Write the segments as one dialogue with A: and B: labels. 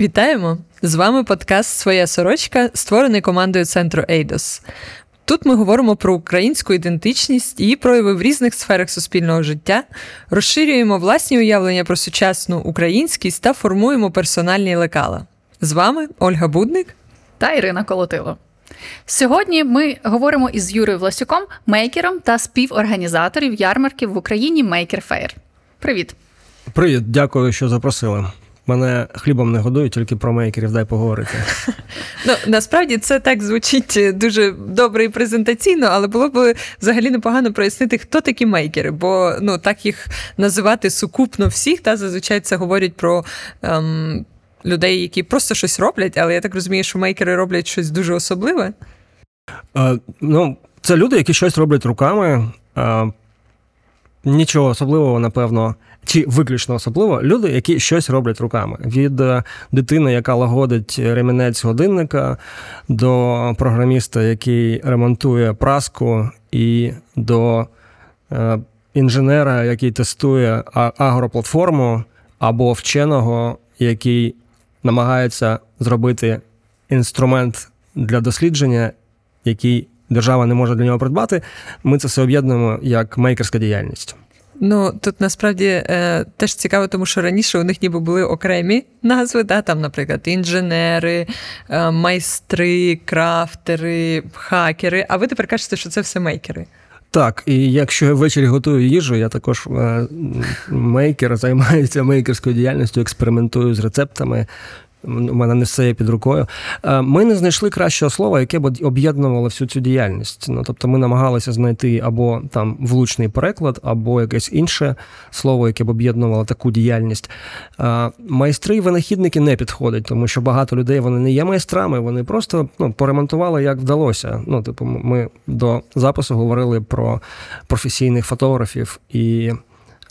A: Вітаємо! З вами подкаст Своя сорочка, створений командою центру Ейдос. Тут ми говоримо про українську ідентичність, її прояви в різних сферах суспільного життя, розширюємо власні уявлення про сучасну українськість та формуємо персональні лекала. З вами Ольга Будник
B: та Ірина Колотило. Сьогодні ми говоримо із Юрою Власюком, мейкером та співорганізаторів ярмарків в Україні Maker Fair. Привіт.
C: Привіт, дякую, що запросили. Мене хлібом не годують, тільки про мейкерів дай поговорити.
A: Ну насправді це так звучить дуже добре і презентаційно, але було б взагалі непогано прояснити, хто такі мейкери, бо ну так їх називати сукупно всіх, та зазвичай це говорять про. Ем, Людей, які просто щось роблять, але я так розумію, що мейкери роблять щось дуже особливе.
C: Е, ну, Це люди, які щось роблять руками. Е, нічого особливого, напевно, чи виключно особливо люди, які щось роблять руками. Від е, дитини, яка лагодить ремінець годинника, до програміста, який ремонтує праску, і до е, інженера, який тестує агроплатформу, або вченого, який намагається зробити інструмент для дослідження, який держава не може для нього придбати. Ми це все об'єднуємо як мейкерська діяльність.
A: Ну тут насправді е, теж цікаво, тому що раніше у них ніби були окремі назви, да, там, наприклад, інженери, е, майстри, крафтери, хакери. А ви тепер кажете, що це все мейкери.
C: Так, і якщо я ввечері готую їжу, я також е, мейкер, займаюся мейкерською діяльністю, експериментую з рецептами, у мене не все є під рукою. Е, ми не знайшли кращого слова, яке б об'єднувало всю цю діяльність. Ну тобто, ми намагалися знайти або там влучний переклад, або якесь інше слово, яке б об'єднувало таку діяльність. Е, майстри і винахідники не підходять, тому що багато людей вони не є майстрами, вони просто ну, поремонтували як вдалося. Ну, типу, ми до запису говорили про професійних фотографів і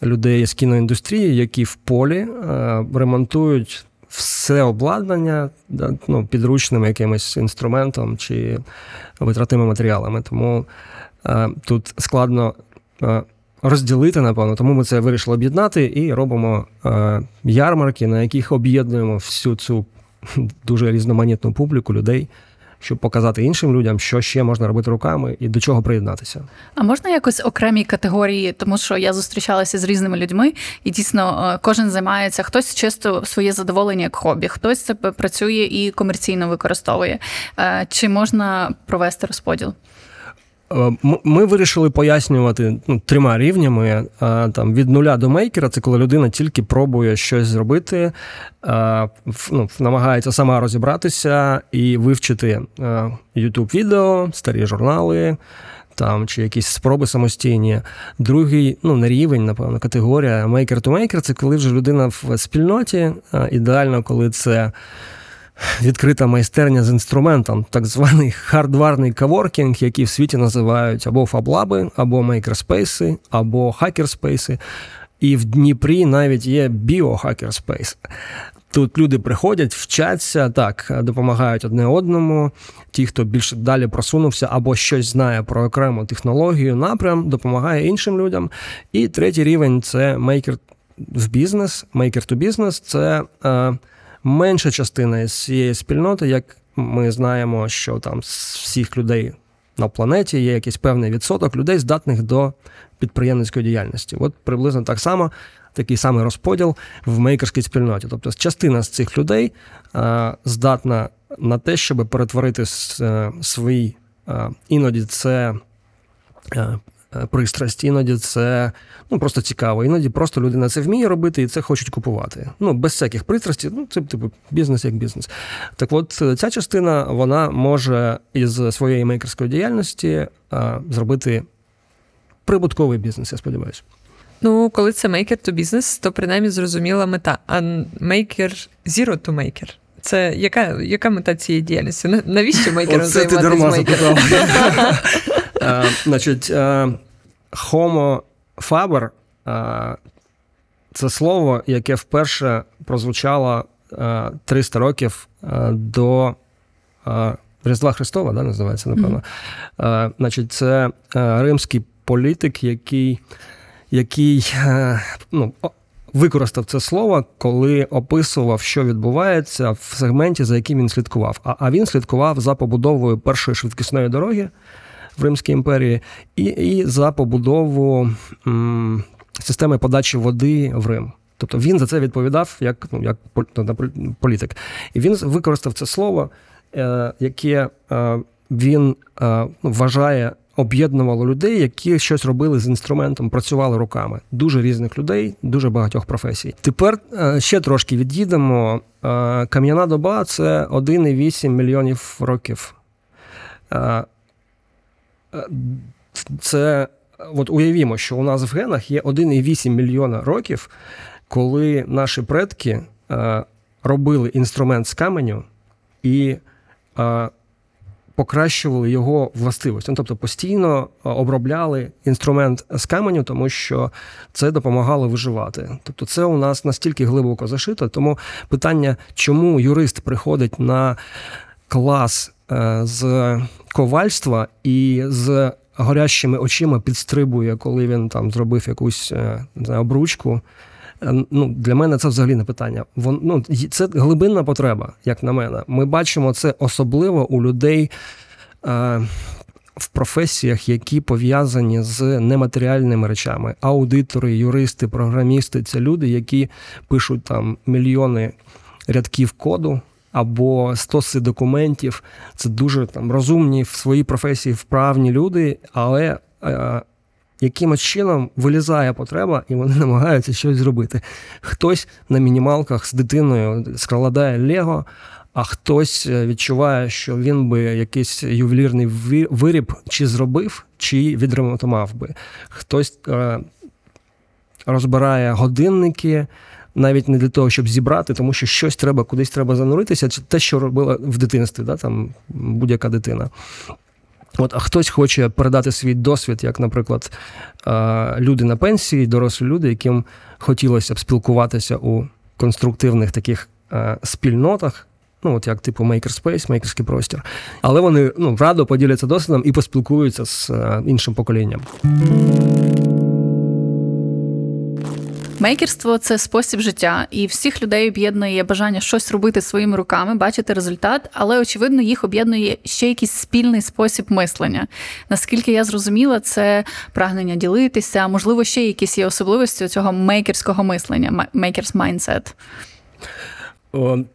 C: людей з кіноіндустрії, які в полі е, ремонтують все обладнання ну, підручним якимось інструментом чи витратними матеріалами. Тому е, тут складно е, розділити, напевно, тому ми це вирішили об'єднати і робимо е, ярмарки, на яких об'єднуємо всю цю дуже різноманітну публіку людей щоб показати іншим людям, що ще можна робити руками і до чого приєднатися.
B: А можна якось окремі категорії, тому що я зустрічалася з різними людьми, і дійсно е, кожен займається хтось чисто своє задоволення як хобі, хтось це працює і комерційно використовує. Е, чи можна провести розподіл?
C: Е, ми вирішили пояснювати ну, трьома рівнями. Е, там Від нуля до мейкера це коли людина тільки пробує щось зробити, е, ну, намагається сама розібратися і вивчити youtube відео старі журнали там, Чи якісь спроби самостійні. Другий, ну, не рівень, напевно, категорія maker to maker це коли вже людина в спільноті. Ідеально, коли це відкрита майстерня з інструментом, так званий хардварний каворкінг, який в світі називають або фаблаби, або мейкерспейси, або хакерспейси. І в Дніпрі навіть є біохакерспейс. Тут люди приходять, вчаться, так, допомагають одне одному. Ті, хто більше далі просунувся або щось знає про окрему технологію, напрям, допомагає іншим людям. І третій рівень це мейкер в бізнес, мейкер ту бізнес це. Е, менша частина із цієї спільноти, як ми знаємо, що там з всіх людей на планеті є якийсь певний відсоток людей, здатних до підприємницької діяльності. От приблизно так само. Такий самий розподіл в мейкерській спільноті. Тобто частина з цих людей а, здатна на те, щоб перетворити с, свої а, іноді це а, Е, пристрасть, іноді це ну, просто цікаво. Іноді просто людина це вміє робити і це хочуть купувати. Ну, без всяких пристрастей, ну, це типу бізнес як бізнес. Так от е, ця частина вона може із своєї мейкерської діяльності а, е, зробити прибутковий бізнес, я сподіваюся.
A: Ну, коли це мейкер то бізнес, то принаймні зрозуміла мета. А мейкер zero to maker. Це яка яка мета цієї діяльності? Навіщо мейкером займатися мейкером?
C: Значить, Homo faber це слово, яке вперше прозвучало 300 років до Різдва Христова, да, називається, напевно. Mm-hmm. Значить, це римський політик, який який ну, використав це слово, коли описував, що відбувається в сегменті, за яким він слідкував. А, а він слідкував за побудовою першої швидкісної дороги в Римській імперії і, і за побудову м, системи подачі води в Рим. Тобто він за це відповідав як, ну, як політик. І він використав це слово, е, яке е, він е, вважає об'єднувало людей, які щось робили з інструментом, працювали руками. Дуже різних людей, дуже багатьох професій. Тепер е, ще трошки від'їдемо. Е, кам'яна доба це 1,8 мільйонів років. Е, це от уявімо, що у нас в генах є 1,8 мільйона років, коли наші предки робили інструмент з каменю і покращували його властивості. Ну, тобто постійно е, обробляли інструмент з каменю, тому що це допомагало виживати. Тобто, це у нас настільки глибоко зашито. Тому питання, чому юрист приходить на клас е, з ковальства і з горящими очима підстрибує, коли він там зробив якусь е, не знаю, обручку. Ну, Для мене це взагалі не питання. Вон, ну, Це глибинна потреба, як на мене. Ми бачимо це особливо у людей е, в професіях, які пов'язані з нематеріальними речами. Аудитори, юристи, програмісти це люди, які пишуть там мільйони рядків коду. Або стоси документів, це дуже там розумні в своїй професії вправні люди, але е, якимось чином вилізає потреба, і вони намагаються щось зробити. Хтось на мінімалках з дитиною складає Лего, а хтось е, відчуває, що він би якийсь ювелірний виріб чи зробив, чи відремонтував би. Хтось е, розбирає годинники. Навіть не для того, щоб зібрати, тому що щось треба, кудись треба зануритися. Це те, що робила в дитинстві, да, там будь-яка дитина. От, А хтось хоче передати свій досвід, як, наприклад, люди на пенсії, дорослі люди, яким хотілося б спілкуватися у конструктивних таких спільнотах. Ну, от як типу Makerspace, мейкерський простір. Але вони ну, радо поділяться досвідом і поспілкуються з іншим поколінням.
B: Мейкерство це спосіб життя, і всіх людей об'єднує бажання щось робити своїми руками, бачити результат, але очевидно їх об'єднує ще якийсь спільний спосіб мислення. Наскільки я зрозуміла, це прагнення ділитися, можливо, ще якісь є особливості цього мейкерського мислення, мейкерс майндсет.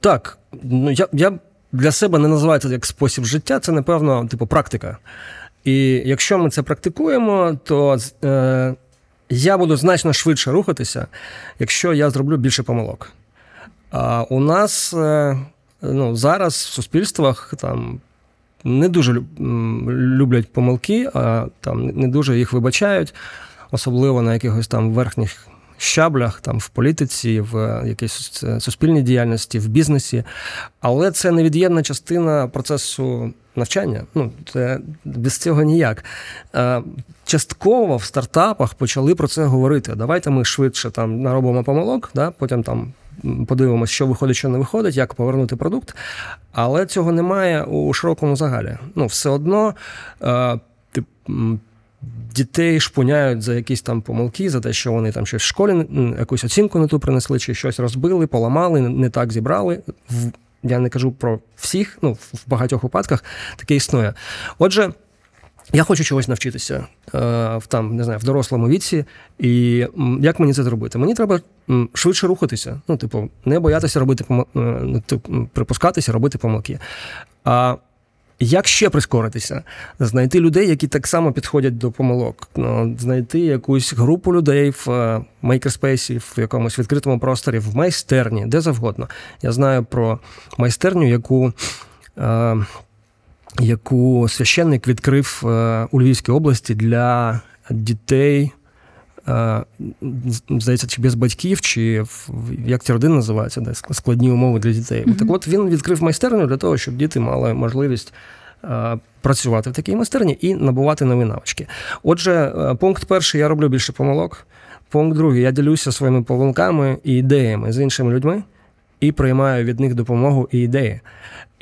C: Так, ну я я для себе не називаю це як спосіб життя, це напевно, типу, практика. І якщо ми це практикуємо, то е, я буду значно швидше рухатися, якщо я зроблю більше помилок. А у нас е, ну, зараз в суспільствах там не дуже люблять помилки, а там не дуже їх вибачають, особливо на якихось там верхніх щаблях, там в політиці, в якійсь суспільній діяльності, в бізнесі. Але це невід'ємна частина процесу навчання. Ну, це без цього ніяк. Частково в стартапах почали про це говорити. Давайте ми швидше там наробимо помилок, да, потім там. Подивимося, що виходить, що не виходить, як повернути продукт. Але цього немає у широкому загалі. Ну, все одно е, ти, дітей шпуняють за якісь там помилки, за те, що вони там щось в школі якусь оцінку не ту принесли, чи щось розбили, поламали, не так зібрали. Я не кажу про всіх, ну в багатьох випадках таке існує. Отже. Я хочу чогось навчитися е, в там, не знаю, в дорослому віці. І як мені це зробити? Мені треба швидше рухатися. Ну, типу, не боятися робити е, типу, припускатися, робити помилки. А як ще прискоритися? Знайти людей, які так само підходять до помилок, ну, знайти якусь групу людей в мейкерспейсі, в якомусь відкритому просторі, в майстерні, де завгодно. Я знаю про майстерню, яку. Яку священник відкрив е, у Львівській області для дітей, е, здається, чи без батьків, чи як ці родини називаються, де складні умови для дітей. Mm-hmm. Так от він відкрив майстерню для того, щоб діти мали можливість. Е, працювати в такій майстерні і набувати нові навички. Отже, пункт перший я роблю більше помилок. Пункт другий я ділюся своїми помилками і ідеями з іншими людьми і приймаю від них допомогу і ідеї.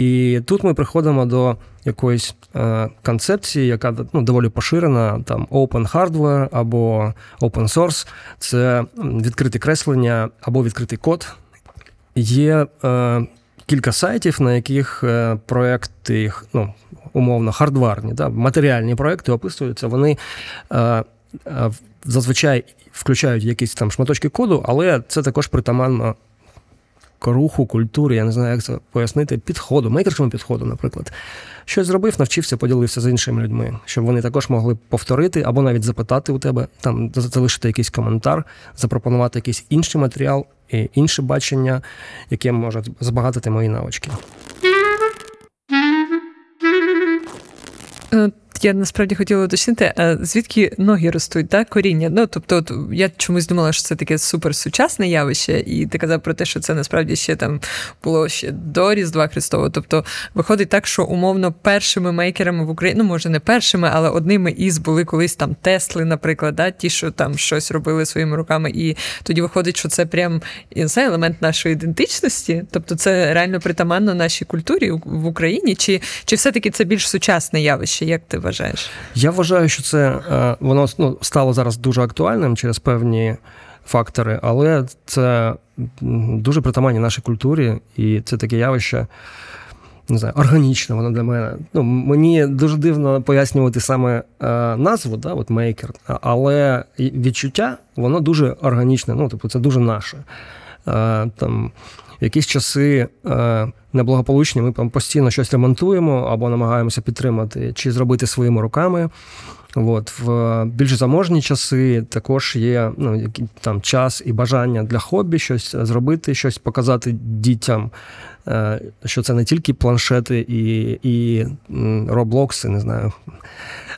C: І тут ми приходимо до якоїсь е, концепції, яка ну, доволі поширена, там open hardware або open source це відкрите креслення або відкритий код. Є е, кілька сайтів, на яких е, проекти, ну, умовно, хардварні, да, матеріальні проекти описуються, вони е, е, зазвичай включають якісь там шматочки коду, але це також притаманно руху, культури, я не знаю, як це пояснити, підходу, мейкерському підходу, наприклад. Щось зробив, навчився, поділився з іншими людьми, щоб вони також могли повторити або навіть запитати у тебе, там залишити якийсь коментар, запропонувати якийсь інший матеріал і інше бачення, яке може збагатити мої навички.
A: Я насправді хотіла уточнити, а звідки ноги ростуть, так? коріння. Ну тобто, от я чомусь думала, що це таке суперсучасне явище, і ти казав про те, що це насправді ще там було ще до Різдва Христового. Тобто, виходить так, що умовно першими мейкерами в Україні, ну може не першими, але одними із були колись там Тесли, наприклад, да? ті, що там щось робили своїми руками, і тоді виходить, що це прям це елемент нашої ідентичності. Тобто, це реально притаманно нашій культурі в Україні, чи, чи все-таки це більш сучасне явище? Як ти вважаєш?
C: Я вважаю, що це е, воно ну, стало зараз дуже актуальним через певні фактори, але це дуже притаманні нашій культурі, і це таке явище. Не знаю, органічне воно для мене. Ну, Мені дуже дивно пояснювати саме е, назву, да, от мейкер, але відчуття, воно дуже органічне. Ну, тобто, це дуже наше. Е, там, в якісь часи е, неблагополучні ми там постійно щось ремонтуємо або намагаємося підтримати чи зробити своїми руками. От, В більш заможні часи також є ну, там час і бажання для хобі щось зробити, щось показати дітям, е, що це не тільки планшети і і роблокси, не знаю,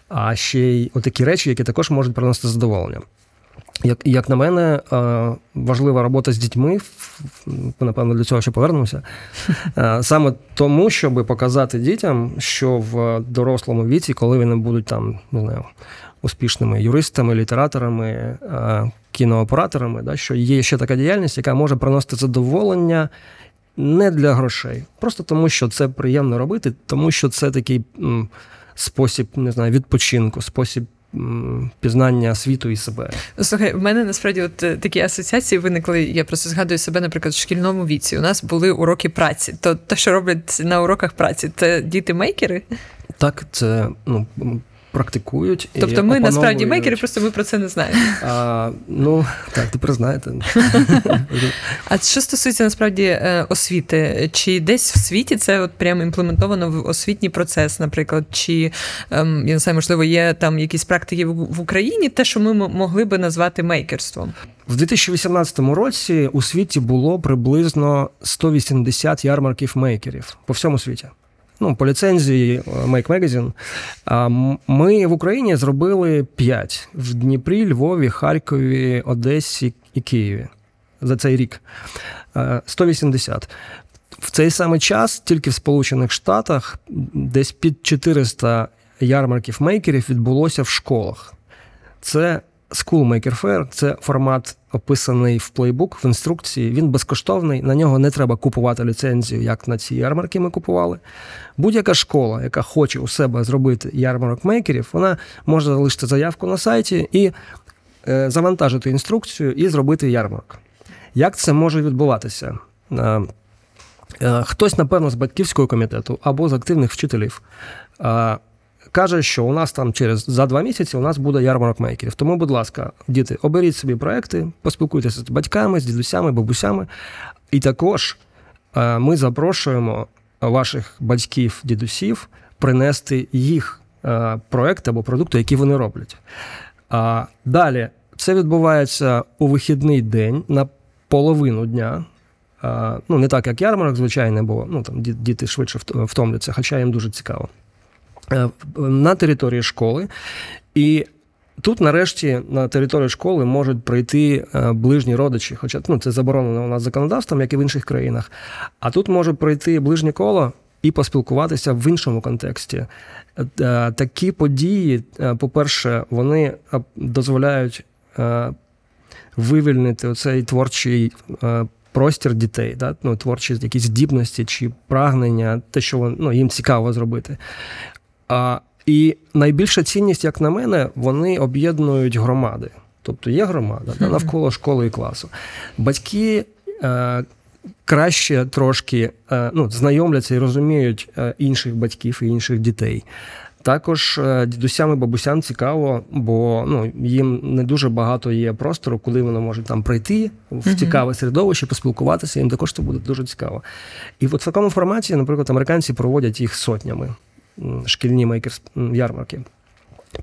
C: а ще й отакі речі, які також можуть приносити задоволення. Як як на мене, е, важлива робота з дітьми, напевно, для цього ще повернемося. Е, саме тому, щоб показати дітям, що в дорослому віці, коли вони будуть там, не знаю, успішними юристами, літераторами, е, кінооператорами, да, що є ще така діяльність, яка може приносити задоволення не для грошей, просто тому, що це приємно робити, тому що це такий спосіб не знаю, відпочинку, спосіб пізнання світу і себе.
A: Слухай, в мене насправді от е, такі асоціації виникли. Я просто згадую себе, наприклад, в шкільному віці. У нас були уроки праці. То те, що роблять на уроках праці, це діти-мейкери?
C: Так, це ну практикують.
A: Тобто ми опановують. насправді мейкери, просто ми про це не знаємо.
C: А, Ну так, тепер знаєте.
A: А що стосується насправді е, освіти, чи десь в світі це от прямо імплементовано в освітній процес, наприклад, чи ем, я не знаю, можливо, є там якісь практики в Україні, те, що ми могли би назвати мейкерством?
C: В 2018 році у світі було приблизно 180 ярмарків мейкерів по всьому світі ну, по ліцензії е, Make Magazine. Ми в Україні зробили 5 в Дніпрі, Львові, Харкові, Одесі і Києві за цей рік. 180. Е, в цей самий час тільки в Сполучених Штатах десь під 400 ярмарків мейкерів відбулося в школах. Це School Maker Fair – це формат описаний в плейбук, в інструкції. Він безкоштовний, на нього не треба купувати ліцензію, як на ці ярмарки ми купували. Будь-яка школа, яка хоче у себе зробити ярмарок мейкерів, вона може залишити заявку на сайті і е, завантажити інструкцію і зробити ярмарок. Як це може відбуватися? Е, е, хтось, напевно, з батьківського комітету або з активних вчителів каже, що у нас там через за два місяці у нас буде ярмарок мейкерів. Тому, будь ласка, діти, оберіть собі проекти, поспілкуйтеся з батьками, з дідусями, бабусями. І також е, ми запрошуємо ваших батьків, дідусів принести їх е, проекти або продукти, які вони роблять. Далі це відбувається у вихідний день на половину дня. Ну, не так, як ярмарок, звичайно, бо ну, там діти швидше втомляться, хоча їм дуже цікаво. Е, на території школи. І тут, нарешті, на територію школи можуть прийти е, ближні родичі, хоча ну, це заборонено у нас законодавством, як і в інших країнах. А тут може прийти ближнє коло і поспілкуватися в іншому контексті. Е, такі події, по-перше, вони дозволяють вивільнити оцей творчий простір дітей, да? ну, творчі якісь здібності чи прагнення, те, що ну, їм цікаво зробити. А, І найбільша цінність, як на мене, вони об'єднують громади. Тобто є громада да, навколо школи і класу. Батьки е, краще трошки е, ну, знайомляться і розуміють е, інших батьків і інших дітей. Також е, дідусям і бабусям цікаво, бо ну, їм не дуже багато є простору, куди вони можуть там прийти в цікаве середовище, поспілкуватися. Їм також це буде дуже цікаво. І от в такому форматі, наприклад, американці проводять їх сотнями шкільні мейкерс-ярмарки.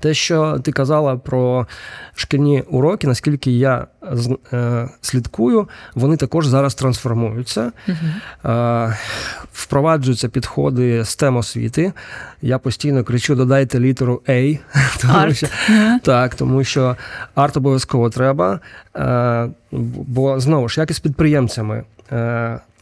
C: Те, що ти казала про шкільні уроки, наскільки я з- е, слідкую, вони також зараз трансформуються. Е, впроваджуються підходи STEM освіти. Я постійно кричу: додайте літеру A. Тому що, так, тому що арт обов'язково треба. Е, бо знову ж, як і з підприємцями.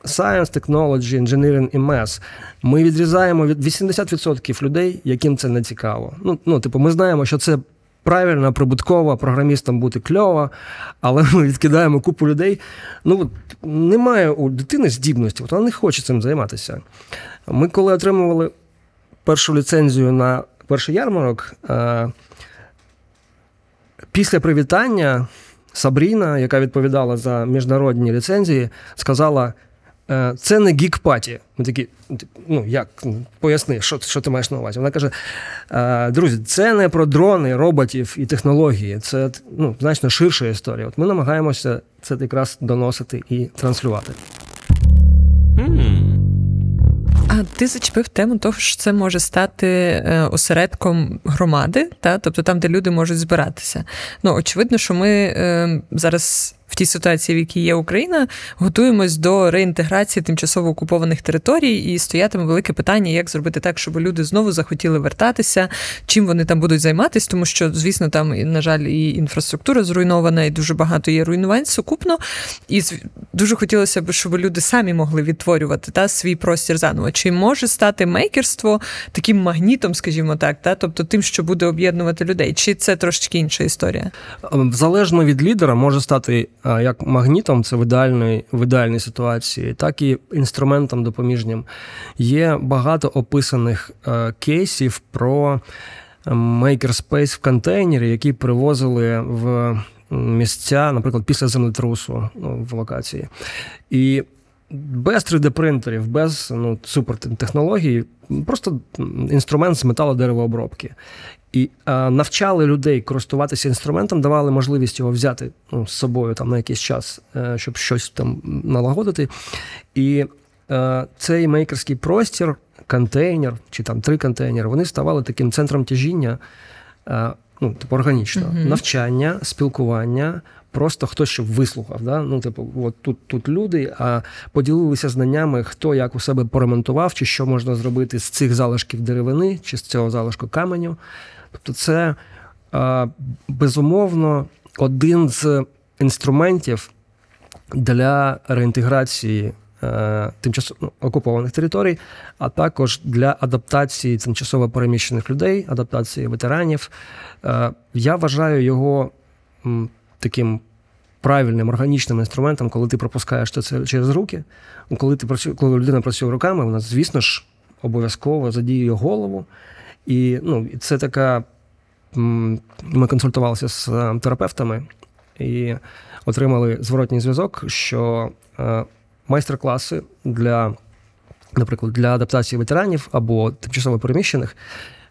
C: Science, technology, engineering і math. Ми відрізаємо від 80% людей, яким це не цікаво. Ну, ну, типу, ми знаємо, що це правильно, прибутково, програмістам бути кльово, але ми відкидаємо купу людей. Ну, от, немає у дитини здібності, от вона не хоче цим займатися. Ми, коли отримували першу ліцензію на перший ярмарок, е, після привітання Сабріна, яка відповідала за міжнародні ліцензії, сказала. «Е, Це не гік-паті. Ми такі, ну як поясни, що, що ти маєш на увазі? Вона каже: «Е, друзі, це не про дрони, роботів і технології, це ну, значно ширша історія. От ми намагаємося це якраз доносити і транслювати.
A: А ти зачепив тему того, що це може стати е, осередком громади, та? тобто там, де люди можуть збиратися. Ну, очевидно, що ми зараз. В тій ситуації, в якій є Україна, готуємось до реінтеграції тимчасово окупованих територій, і стоятиме велике питання, як зробити так, щоб люди знову захотіли вертатися, чим вони там будуть займатися, тому що, звісно, там, на жаль, і інфраструктура зруйнована, і дуже багато є руйнувань сукупно. І дуже хотілося б, щоб люди самі могли відтворювати та, свій простір заново. Чи може стати мейкерство таким магнітом, скажімо так, та, тобто тим, що буде об'єднувати людей? Чи це трошечки інша історія?
C: Ем, Залежно від лідера може стати як магнітом, це в ідеальній, в ідеальній ситуації, так і інструментом допоміжнім. Є багато описаних е, кейсів про мейкерспейс в контейнері, які привозили в місця, наприклад, після землетрусу ну, в локації. І без 3D-принтерів, без ну, супертехнологій, просто інструмент з металодеревообробки. І е, навчали людей користуватися інструментом, давали можливість його взяти ну, з собою там на якийсь час, е, щоб щось там налагодити. І е, цей мейкерський простір, контейнер чи там три контейнери, вони ставали таким центром тяжіння, е, ну, типу, органічно.
A: Мгм.
C: Навчання, спілкування, просто хтось щоб вислухав. Да? Ну, типу, от тут, тут люди, а поділилися знаннями, хто як у себе поремонтував, чи що можна зробити з цих залишків деревини, чи з цього залишку каменю. Тобто, це е, безумовно один з інструментів для реінтеграції е, тимчасово ну, окупованих територій, а також для адаптації тимчасово переміщених людей, адаптації ветеранів. Е, я вважаю його таким правильним органічним інструментом, коли ти пропускаєш це через руки. Коли ти працює, коли людина працює руками, вона, звісно ж, обов'язково задіює голову. І ну, це така. Ми консультувалися з е, терапевтами і отримали зворотній зв'язок, що е, майстер-класи для, наприклад, для адаптації ветеранів або тимчасово переміщених,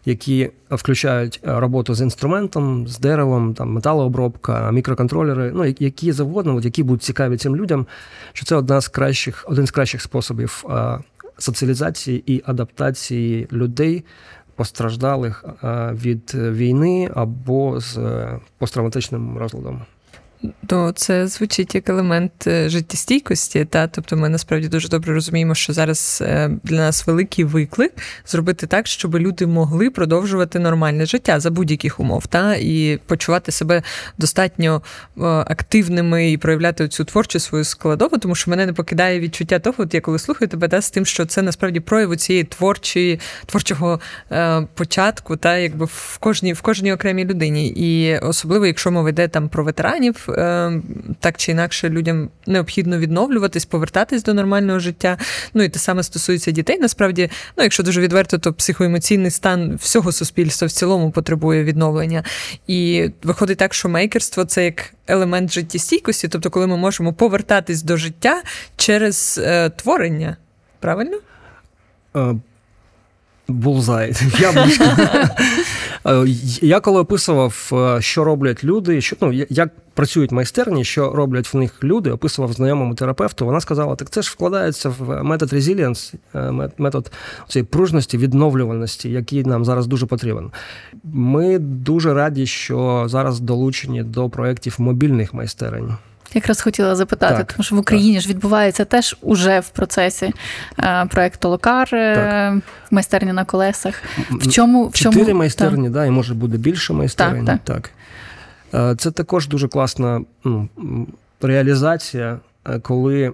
C: які включають е, роботу з інструментом, з деревом, там металообробка, мікроконтролери, ну які- завгодно, от які будуть цікаві цим людям, що це одна з кращих, один з кращих способів соціалізації і адаптації людей. Постраждалих е, від війни або з е, посттравматичним розладом.
A: То це звучить як елемент е, життєстійкості. Та? Тобто, ми насправді дуже добре розуміємо, що зараз е, для нас великий виклик зробити так, щоб люди могли продовжувати нормальне життя за будь-яких умов, та? І почувати себе достатньо е, активними і проявляти цю творчу свою складову, тому що мене не покидає відчуття того, от я коли слухаю тебе, та з тим, що це насправді прояв цієї творчої творчого початку, та? Якби в кожній в кожній окремій людині, і особливо, якщо мова йде там про ветеранів так чи інакше людям необхідно відновлюватись, повертатись до нормального життя. Ну і те саме стосується дітей. Насправді, ну якщо дуже відверто, то психоемоційний стан всього суспільства в цілому потребує відновлення. І виходить так, що мейкерство це як елемент життєстійкості, тобто, коли ми можемо повертатись до життя через е, творення. Правильно?
C: Е, Булзай, яблучко. Е, Я коли описував, е, що роблять люди, що ну як працюють майстерні, що роблять в них люди, описував знайомому терапевту. Вона сказала: так це ж вкладається в метод резілієнс, метод цієї пружності, відновлюваності, який нам зараз дуже потрібен. Ми дуже раді, що зараз долучені до проєктів мобільних майстерень.
B: Якраз хотіла запитати,
C: Так,
B: тому що в Україні ж відбувається теж уже в процесі е, проекту Локар, е, майстерня на колесах. В чому в чому
C: Чотири майстерні, да, і може буде більше майстерень.
B: Так,
C: так. так. Це також дуже класна ну, реалізація, е, коли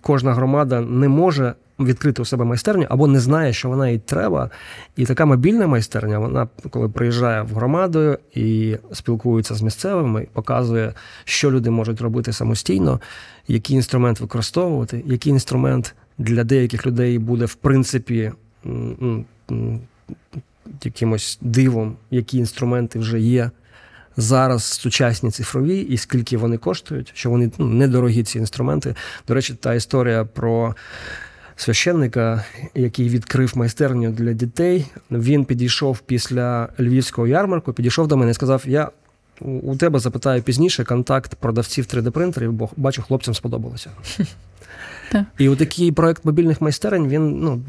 C: кожна громада не може відкрити у себе майстерню або не знає, що вона їй треба. І така мобільна майстерня, вона коли приїжджає в громаду і спілкується з місцевими, показує, що люди можуть робити самостійно, який інструмент використовувати, який інструмент для деяких людей буде в принципі якимось дивом, які інструменти вже є. Зараз сучасні цифрові, і скільки вони коштують, що вони ну, недорогі ці інструменти. До речі, та історія про священника, який відкрив майстерню для дітей. Він підійшов після львівського ярмарку, підійшов до мене і сказав: Я у тебе запитаю пізніше контакт продавців 3D-принтерів, бо бачу, хлопцям сподобалося. І у такий проект мобільних майстерень він ну,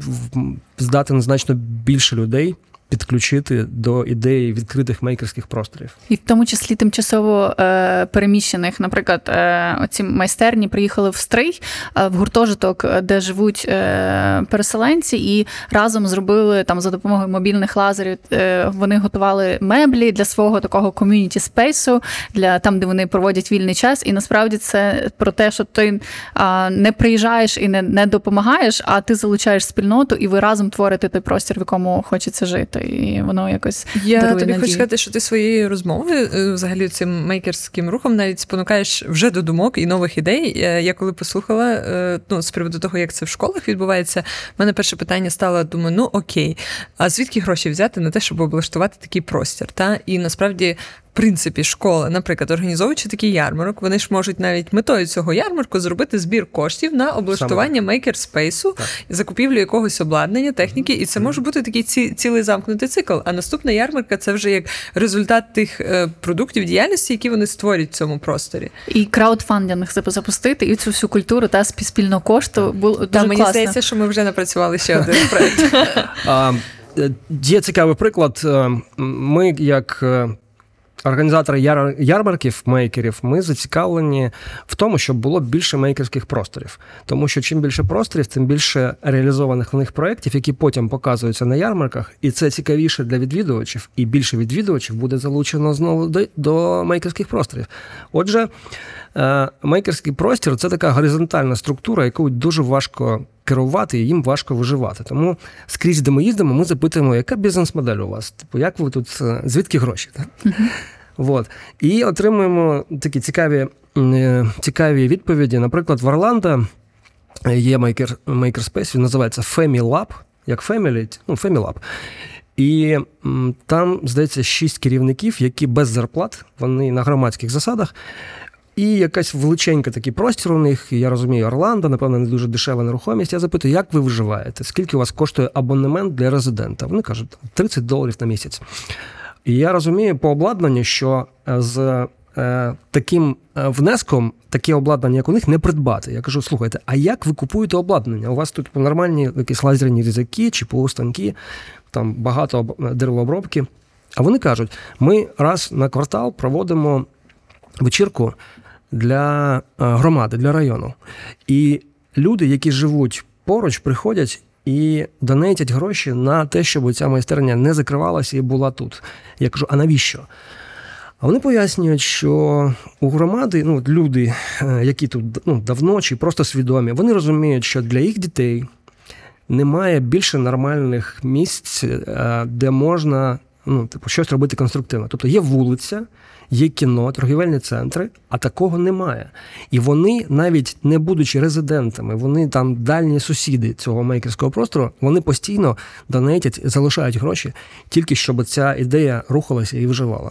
C: здатен значно більше людей підключити до ідеї відкритих мейкерських просторів.
B: І в тому числі тимчасово е, переміщених, наприклад, е, оці майстерні приїхали в Стрий, е, в гуртожиток, де живуть е, переселенці, і разом зробили там за допомогою мобільних лазерів. Е, вони готували меблі для свого такого ком'юніті спейсу, для там, де вони проводять вільний час. І насправді це про те, що ти е, не приїжджаєш і не, не допомагаєш, а ти залучаєш спільноту, і ви разом творите той простір, в якому хочеться жити. І воно якось
A: я
B: дарує
A: тобі
B: надію.
A: хочу сказати, що ти своєю розмовою, е, взагалі цим мейкерським рухом, навіть спонукаєш вже до думок і нових ідей. Е, Я коли послухала е, ну, з приводу того, як це в школах відбувається, в мене перше питання стало: думаю, ну окей, а звідки гроші взяти на те, щоб облаштувати такий простір? Та? І насправді. Принципі, школи, наприклад, організовуючи такий ярмарок, вони ж можуть навіть метою цього ярмарку зробити збір коштів на облаштування мейкер-спейсу, закупівлю якогось обладнання, техніки, і це може бути такий ці, цілий замкнутий цикл. А наступна ярмарка це вже як результат тих е, продуктів діяльності, які вони створюють в цьому просторі.
B: І краудфандинг запустити, і цю всю культуру та спільного кошту було дуже
A: Та мені
B: класно.
A: здається, що ми вже напрацювали ще один проект.
C: Е, Є цікавий приклад. Е, Ми, як е, організатори яр- ярмарків мейкерів, ми зацікавлені в тому, щоб було більше мейкерських просторів. Тому що чим більше просторів, тим більше реалізованих в них проєктів, які потім показуються на ярмарках, і це цікавіше для відвідувачів, і більше відвідувачів буде залучено знову до, до мейкерських просторів. Отже, мейкерський простір це така горизонтальна структура, яку дуже важко керувати, і їм важко виживати. Тому скрізь, де ми їздимо, ми запитуємо, яка бізнес-модель у вас? Типу, як ви тут, е, звідки гроші? Так? Вот. І отримуємо такі цікаві, е, цікаві відповіді. Наприклад, в Орландо є мейкер, мейкерспейс, він називається FamiLab, як Family, ну, FamiLab. І там, здається, шість керівників, які без зарплат, вони на громадських засадах. І якась величенька такий простір у них, я розумію, Орландо, напевно, не дуже дешева нерухомість. Я запитую, як ви виживаєте? Скільки у вас коштує абонемент для резидента? Вони кажуть, 30 доларів на місяць. І я розумію по обладнанню, що е, з е, таким е, внеском таке обладнання, як у них, не придбати. Я кажу, слухайте, а як ви купуєте обладнання? У вас тут нормальні якісь лазерні різаки чи полустанки, там багато деревообробки. А вони кажуть, ми раз на квартал проводимо вечірку для е, громади, для району. І люди, які живуть поруч, приходять і донейтять гроші на те, щоб ця майстерня не закривалася і була тут. Я кажу, а навіщо? А вони пояснюють, що у громади ну, люди, е, які тут ну, давно чи просто свідомі, вони розуміють, що для їх дітей немає більше нормальних місць, е, де можна ну, типу, щось робити конструктивно. Тобто є вулиця, є кіно, торгівельні центри, а такого немає. І вони, навіть не будучи резидентами, вони там дальні сусіди цього мейкерського простору, вони постійно донетять, залишають гроші, тільки щоб ця ідея рухалася і вживала.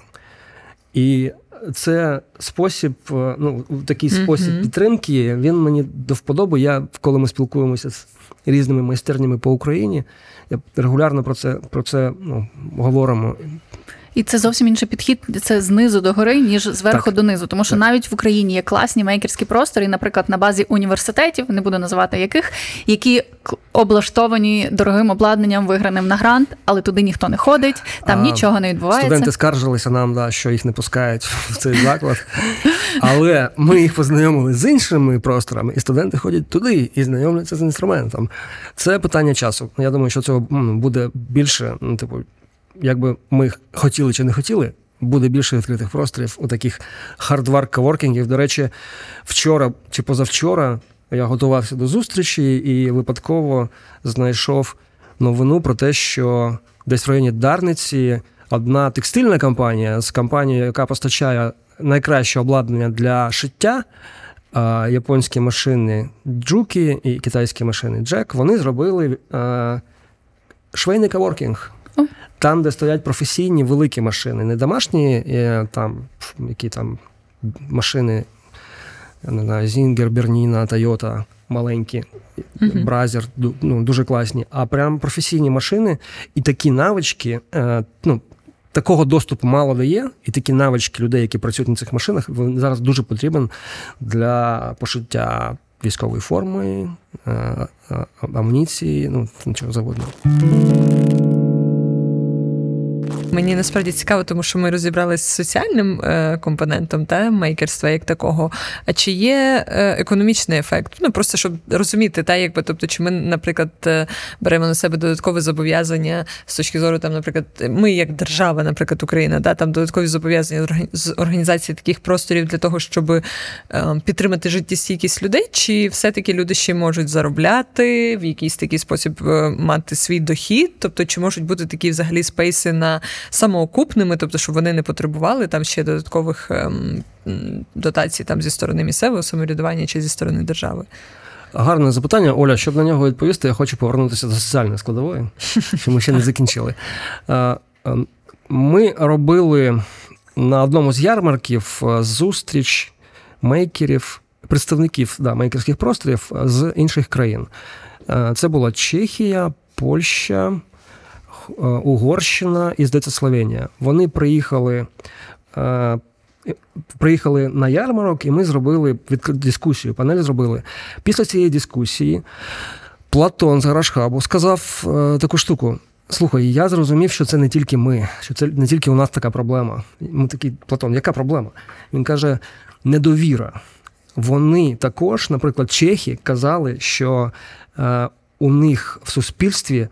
C: І це спосіб, е, ну, такий спосіб
A: Мгм.
C: підтримки, він мені до вподоби. Я, коли ми спілкуємося з різними майстернями по Україні, я регулярно про це, про це ну, говоримо.
B: І це зовсім інший підхід. Це знизу до гори, ніж зверху
C: Так.
B: донизу. Тому що
C: Так.
B: навіть в Україні є класні мейкерські простори, наприклад, на базі університетів, не буду називати яких, які облаштовані дорогим обладнанням, виграним на грант, але туди ніхто не ходить, там
C: А,
B: нічого не відбувається.
C: Студенти скаржилися нам, да, що їх не пускають в цей заклад. Але ми їх познайомили з іншими просторами, і студенти ходять туди і знайомляться з інструментом. Це питання часу. Я думаю, що цього буде більше. Ну, типу, якби ми хотіли чи не хотіли, буде більше відкритих просторів у таких hardware коворкінгів. До речі, вчора чи позавчора я готувався до зустрічі і випадково знайшов новину про те, що десь в районі Дарниці одна текстильна компанія з компанією, яка постачає найкраще обладнання для шиття. Японські машини Джукі і китайські машини Джек, вони зробили швейний каворкінг. Там, де стоять професійні великі машини, не домашні, е, там, які там машини, я не знаю, Зінгер, Берніна, Тойота, маленькі. Бразер, ну, дуже класні, а прям професійні машини і такі навички, е, ну, такого доступу мало дає, і такі навички людей, які працюють на цих машинах, він зараз дуже потрібен для пошиття військової форми, е, амуніції, ну, нічого завгодно.
A: Мені насправді цікаво, тому що ми розібралися з соціальним е, компонентом та мейкерства як такого. А чи є е, економічний ефект? Ну просто щоб розуміти, та якби, тобто, чи ми, наприклад, е, беремо на себе додаткове зобов'язання з точки зору, там, наприклад, ми як держава, наприклад, Україна, та там додаткові зобов'язання з організації таких просторів для того, щоб підтримати життєстійкість людей, чи все-таки люди ще можуть заробляти в якийсь такий спосіб мати свій дохід? Тобто, чи можуть бути такі взагалі спейси на самоокупними, тобто, щоб вони не потребували там ще додаткових ем, дотацій там зі сторони місцевого самоврядування чи зі сторони держави?
C: Гарне запитання, Оля. Щоб на нього відповісти, я хочу повернутися до соціальної складової, що ми ще не закінчили. Е, е, Ми робили на одному з ярмарків е, зустріч мейкерів, представників да, мейкерських просторів з інших країн. Е, Це була Чехія, Польща, Угорщина і, здається, Словенія. Вони приїхали. е, Приїхали на ярмарок, і ми зробили дискусію. Панель зробили. Після цієї дискусії Платон з Гаражхабу сказав е, таку штуку: слухай, я зрозумів, що це не тільки ми, що це не тільки у нас така проблема. Ми такі, Платон, яка проблема? Він каже: недовіра. Вони також, наприклад, чехи казали, що е, у них в суспільстві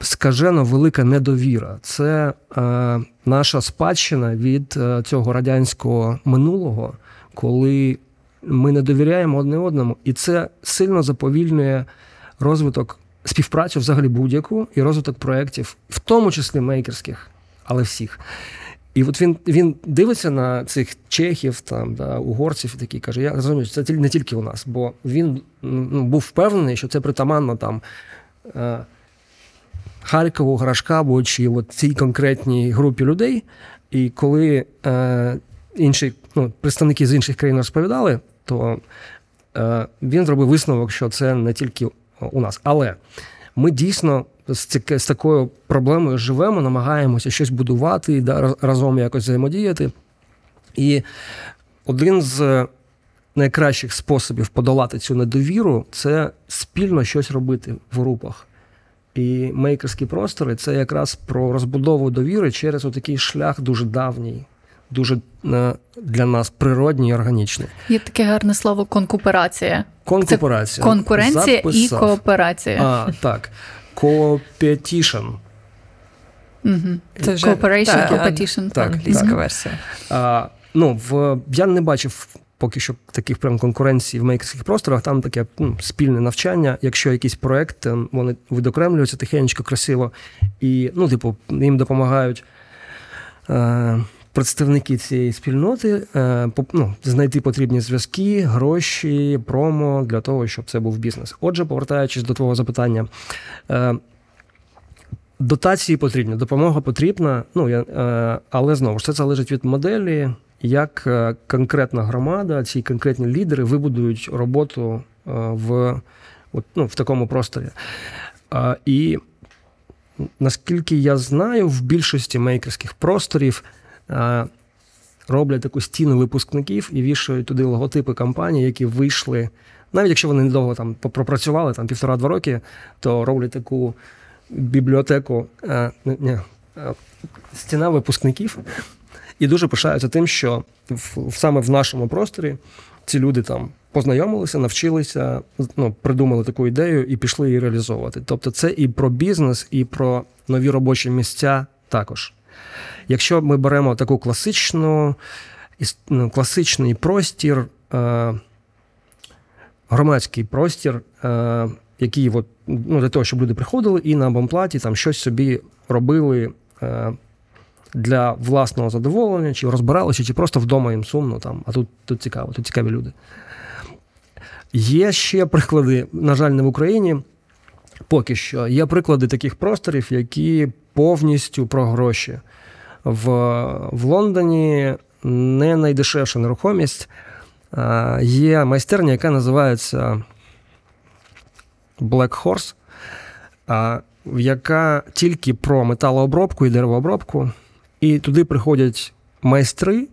C: скажено велика недовіра. Це е, наша спадщина від е, цього радянського минулого, коли ми не довіряємо одне одному, і це сильно заповільнює розвиток співпрацю взагалі будь-яку і розвиток проєктів, в тому числі мейкерських, але всіх. І от він він дивиться на цих чехів, там, да, угорців і такий каже: я розумію, що це не тільки у нас, бо він ну, був впевнений, що це притаманно там. Е, Харкову, Грашкабу чи от цій конкретній групі людей. І коли е, інші ну, представники з інших країн розповідали, то е, він зробив висновок, що це не тільки у нас. Але ми дійсно з, з такою проблемою живемо, намагаємося щось будувати, да, разом якось взаємодіяти. І один з найкращих способів подолати цю недовіру це спільно щось робити в групах. І мейкерські простори це якраз про розбудову довіри через отакий шлях дуже давній, дуже е, для нас природній і органічний.
B: Є таке гарне слово конкуперація.
C: Конкуренція.
B: Конкуренція і кооперація.
C: А, так. Competition.
B: Угу.
A: Це
B: Cooperation,
A: так,
B: competition.
C: Так,
A: англійська
C: так.
A: версія.
C: А, ну, в, я не бачив поки що таких прям конкуренцій в мейкерських просторах. Там таке ну, спільне навчання. Якщо якийсь проект, е, вони відокремлюються тихенько, красиво, і, ну, типу, їм допомагають е, представники цієї спільноти, е, ну, знайти потрібні зв'язки, гроші, промо для того, щоб це був бізнес. Отже, повертаючись до твого запитання. Дотації потрібні, допомога потрібна, ну я, але знову ж це залежить від моделі, як конкретна громада, ці конкретні лідери вибудують роботу в от, ну, в такому просторі. І наскільки я знаю, в більшості мейкерських просторів роблять таку стіну випускників і вішають туди логотипи компаній, які вийшли. Навіть якщо вони недовго там пропрацювали там півтора-два роки, то роблять таку бібліотеку а, стіна випускників і дуже пишаються тим, що в, саме в нашому просторі ці люди там познайомилися, навчилися, ну, придумали таку ідею і пішли її реалізовувати. Тобто, це і про бізнес, і про нові робочі місця також. Якщо ми беремо таку класичну, ну, класичний простір, е, громадський простір, е, який от, ну, для того, щоб люди приходили і на абонплаті там щось собі робили. Е, для власного задоволення, чи розбиралися, чи просто вдома їм сумно, там, а тут тут цікаво, тут цікаві люди. Є ще приклади, на жаль, не в Україні. Поки що є приклади таких просторів, які повністю про гроші. В в Лондоні не найдешевша нерухомість. Є майстерня, яка називається Black Horse, яка тільки про металообробку і деревообробку. І туди приходять майстри,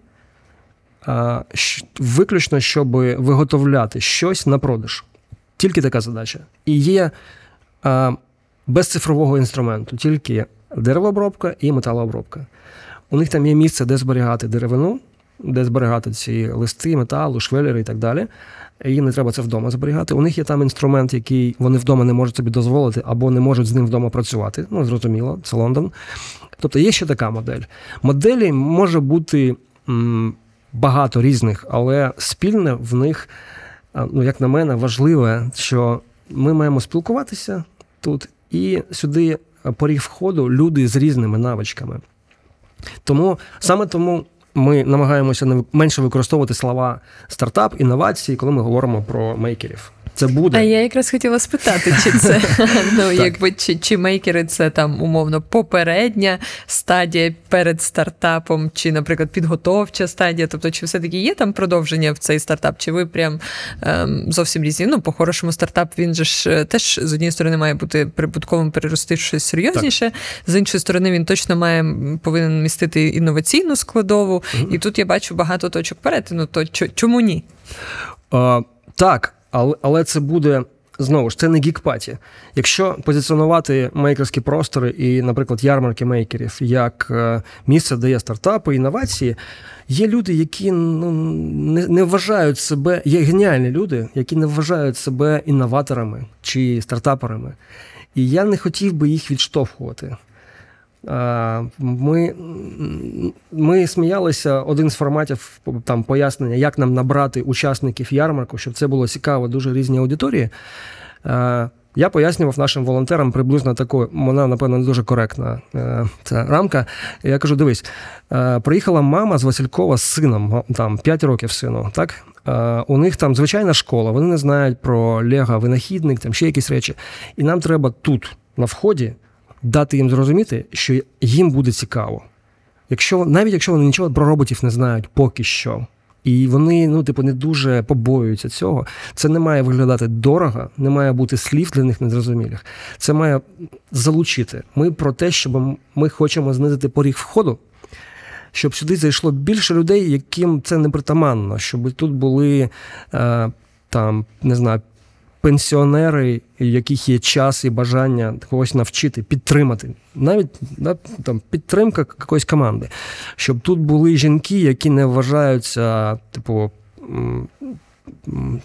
C: виключно, щоб виготовляти щось на продаж. Тільки така задача. І є без цифрового інструменту, тільки деревообробка і металообробка. У них там є місце, де зберігати деревину, де зберігати ці листи, металу, швелери і так далі. Їм не треба це вдома зберігати. У них є там інструмент, який вони вдома не можуть собі дозволити, або не можуть з ним вдома працювати. Ну, зрозуміло, це Лондон. Тобто є ще така модель. Моделі може бути м, багато різних, але спільне в них, ну, як на мене, важливе, що ми маємо спілкуватися тут, і сюди поріг входу люди з різними навичками. Тому саме тому ми намагаємося менше використовувати слова стартап, інновації, коли ми говоримо про мейкерів. Це буде.
A: А я якраз хотіла спитати, чи це ну, якби чи, чи мейкери це там умовно попередня стадія перед стартапом, чи, наприклад, підготовча стадія. Тобто, чи все-таки є там продовження в цей стартап, чи ви прям ем, зовсім різні? Ну, по-хорошому, стартап він же ж е, теж з однієї сторони має бути прибутковим перерости щось серйозніше, так. з іншої сторони, він точно має повинен містити інноваційну складову. Mm-hmm. І тут я бачу багато точок перетину. То чому ні?
C: Uh, так але це буде. Знову ж це не гікпаті. Якщо позиціонувати мейкерські простори і, наприклад, ярмарки мейкерів як е, місце, де є стартапи, інновації, є люди, які ну, не не вважають себе, є геніальні люди, які не вважають себе інноваторами чи стартаперами. І я не хотів би їх відштовхувати. Ми ми сміялися один з форматів там пояснення, як нам набрати учасників ярмарку, щоб це було цікаво, дуже різні аудиторії. Я пояснював нашим волонтерам приблизно таку, вона, напевно, не дуже коректна е, ця рамка. Я кажу: дивись, е, приїхала мама з Василькова з сином, там 5 років сину. так? Е, у них там звичайна школа, вони не знають про Лего, винахідник, там ще якісь речі. І нам треба тут, на вході, дати їм зрозуміти, що їм буде цікаво. Якщо навіть якщо вони нічого про роботів не знають поки що, і вони ну, типу, не дуже побоюються цього, це не має виглядати дорого, не має бути слів для них незрозумілих. Це має залучити. Ми про те, щоб ми хочемо знизити поріг входу. Щоб сюди зайшло більше людей, яким це не притаманно, щоб тут були е, там, не знаю, пенсіонери, у яких є час і бажання когось навчити, підтримати, навіть да, там підтримка якоїсь команди, щоб тут були жінки, які не вважаються, типу.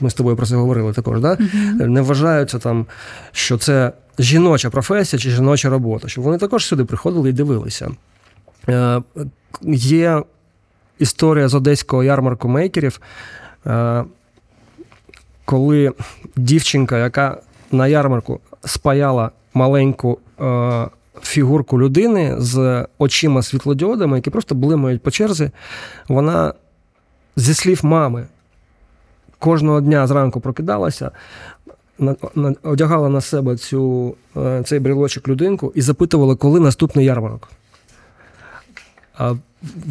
C: Ми з тобою про це говорили також, да? Uh-huh. не вважаються там, що це жіноча професія чи жіноча робота, щоб вони також сюди приходили і дивилися. Е, Є історія з одеського ярмарку мейкерів. Е, коли дівчинка, яка на ярмарку спаяла маленьку е, фігурку людини з очима світлодіодами, які просто блимають по черзі. Вона зі слів мами кожного дня зранку прокидалася, одягала на себе цю, е, цей брілочок людинку і запитувала, коли наступний ярмарок.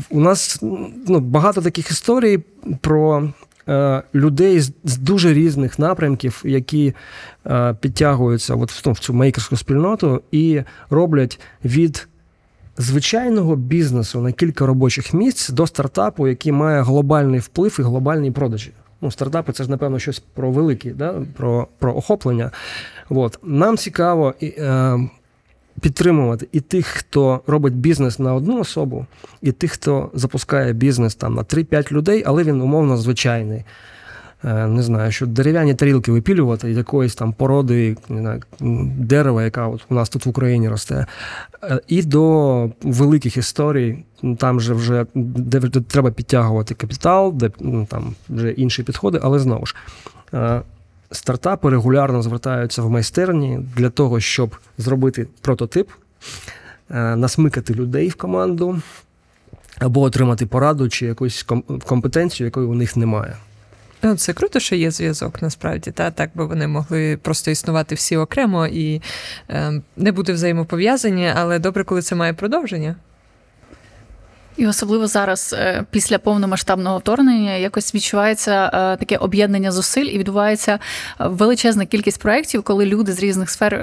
C: У нас ну, багато таких історій про людей з, дуже різних напрямків, які е, підтягуються от в, в цю мейкерську спільноту і роблять від звичайного бізнесу на кілька робочих місць до стартапу, який має глобальний вплив і глобальні продажі. Ну, стартапи це ж, напевно, щось про великі, да? про, про охоплення. От. Нам цікаво і, е, підтримувати і тих, хто робить бізнес на одну особу, і тих, хто запускає бізнес там на 3-5 людей, але він умовно звичайний. Е, Не знаю, що дерев'яні тарілки випілювати якоїсь там породи не знаю, дерева, яка от у нас тут в Україні росте, Е, і до великих історій, ну, там же вже де, треба підтягувати капітал, де ну, там вже інші підходи, але знову ж. Стартапи регулярно звертаються в майстерні для того, щоб зробити прототип, е, насмикати людей в команду або отримати пораду чи якусь компетенцію, якої у них немає.
A: Ну, це круто, що є зв'язок насправді. Та так би вони могли просто існувати всі окремо і е, не бути взаємопов'язані, але добре, коли це має продовження.
B: І особливо зараз, е, після повномасштабного вторгнення, якось відчувається е, таке об'єднання зусиль, і відбувається е, величезна кількість проєктів, коли люди з різних сфер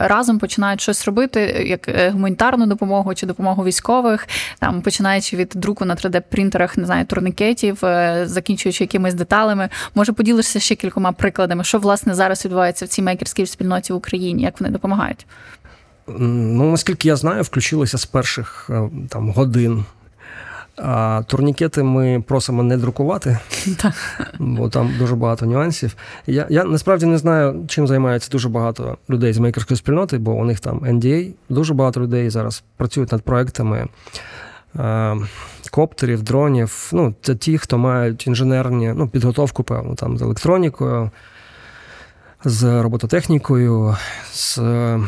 B: разом починають щось робити, як гуманітарну допомогу чи допомогу військових, там починаючи від друку на 3D-принтерах, не знаю, турникетів, закінчуючи якимись деталями. Може, поділишся ще кількома прикладами, що власне зараз відбувається в цій мейкерській спільноті в Україні, як вони допомагають?
C: Ну, наскільки я знаю, включилися з перших там, годин. А турнікети ми просимо не друкувати, бо там дуже багато нюансів. Я, я насправді не знаю, чим займається дуже багато людей з мейкерської спільноти, бо у них там NDA. Дуже багато людей зараз працюють над проектами е, коптерів, дронів. Ну, це ті, хто мають інженерні ну, підготовку, певну, там з електронікою, з робототехнікою, з е,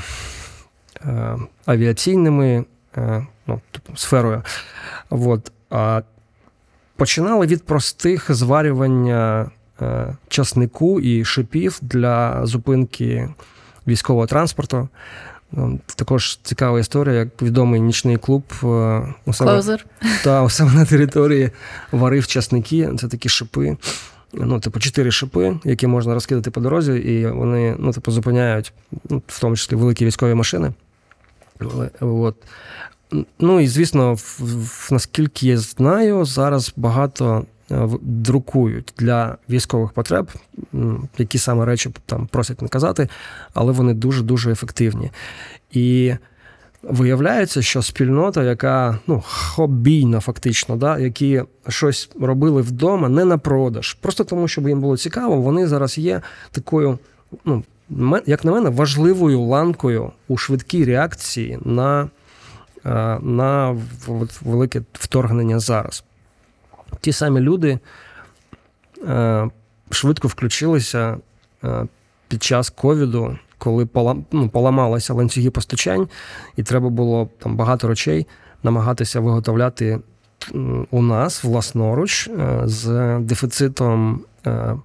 C: авіаційними е, ну, типу, сферою. От. Починали від простих зварювання е, часнику і шипів для зупинки військового транспорту. Ну, Також цікава історія, як відомий нічний клуб е, у себе, та, у себе на території варив часники. Це такі шипи. Ну, типу, чотири шипи, які можна розкидати по дорозі, і вони ну, типу, зупиняють, ну, в тому числі великі військові машини. От. Ну і звісно, в, в, наскільки я знаю, зараз багато е, друкують для військових потреб, які саме речі там просять не казати, але вони дуже-дуже ефективні. І виявляється, що спільнота, яка ну, хобійна, фактично, да, які щось робили вдома, не на продаж, просто тому, щоб їм було цікаво, вони зараз є такою, ну, як на мене, важливою ланкою у швидкій реакції на, на велике вторгнення зараз. Ті самі люди е, швидко включилися е, під час ковіду, коли ну, поламалися ланцюги постачань, і треба було там багато речей намагатися виготовляти у нас власноруч е, з дефіцитом е,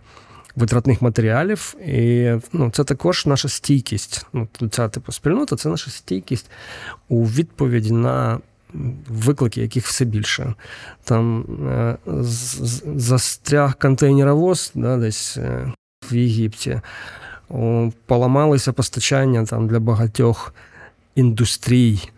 C: витратних матеріалів. І ну, це також наша стійкість. Ну, ця типу спільнота це наша стійкість у відповіді на виклики, яких все більше. Там е, застряг контейнеровоз да, десь е, в Єгипті. Поламалися постачання там для багатьох індустрій.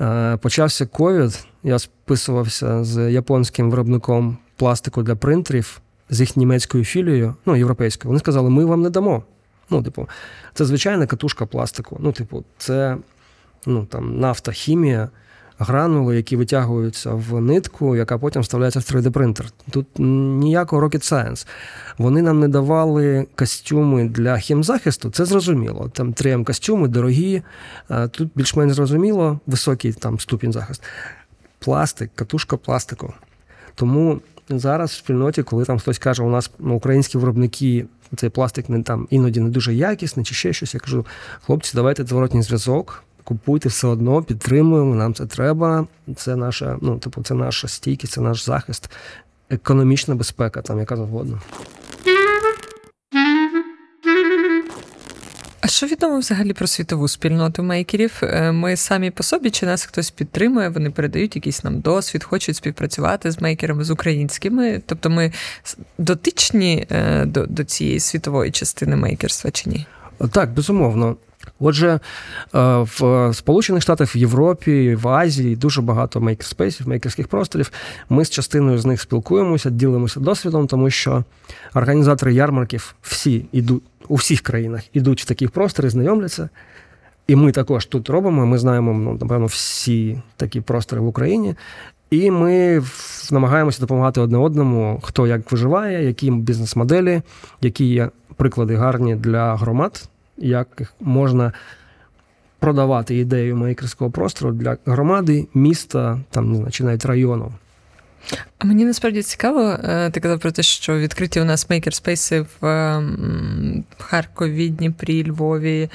C: Е, Почався ковід. Я списувався з японським виробником пластику для принтерів, з їх німецькою філією, ну, європейською. Вони сказали, ми вам не дамо. Ну, типу, це звичайна катушка пластику. Ну, типу, це ну, там, нафта, хімія, гранули, які витягуються в нитку, яка потім вставляється в 3D-принтер. Тут ніякого rocket science. Вони нам не давали костюми для хімзахисту, це зрозуміло. Там 3М костюми дорогі, тут більш-менш зрозуміло, високий там ступінь захисту. Пластик, катушка пластику. Тому зараз в спільноті, коли там хтось каже, у нас ну, українські виробники цей пластик не там іноді не дуже якісний чи ще щось, я кажу, хлопці, давайте зворотній зв'язок. купуйте все одно, підтримуємо, нам це треба. Це наша, ну, типу, це наша стійкість, це наш захист, економічна безпека, там яка завгодно.
A: А що відомо взагалі про світову спільноту мейкерів? Е, Ми самі по собі, чи нас хтось підтримує, вони передають якийсь нам досвід, хочуть співпрацювати з мейкерами, з українськими. Тобто ми дотичні е, до, до цієї світової частини мейкерства чи ні?
C: Так, безумовно. Отже, е, в Сполучених Штатах, в Європі, в Азії дуже багато мейкерспейсів, мейкерських просторів. Ми з частиною з них спілкуємося, ділимося досвідом, тому що організатори ярмарків всі ідуть у всіх країнах ідуть в такі простори, знайомляться. І ми також тут робимо. Ми знаємо, ну, напевно, всі такі простори в Україні. І ми намагаємося допомагати одне одному, хто як виживає, які бізнес-моделі, які є приклади гарні для громад, як можна продавати ідею мейкерського простору для громади, міста, там чи навіть району.
A: Мені насправді цікаво, е, ти казав про те, що відкриті у нас мейкерспейси в ем, Харкові, Дніпрі, Львові,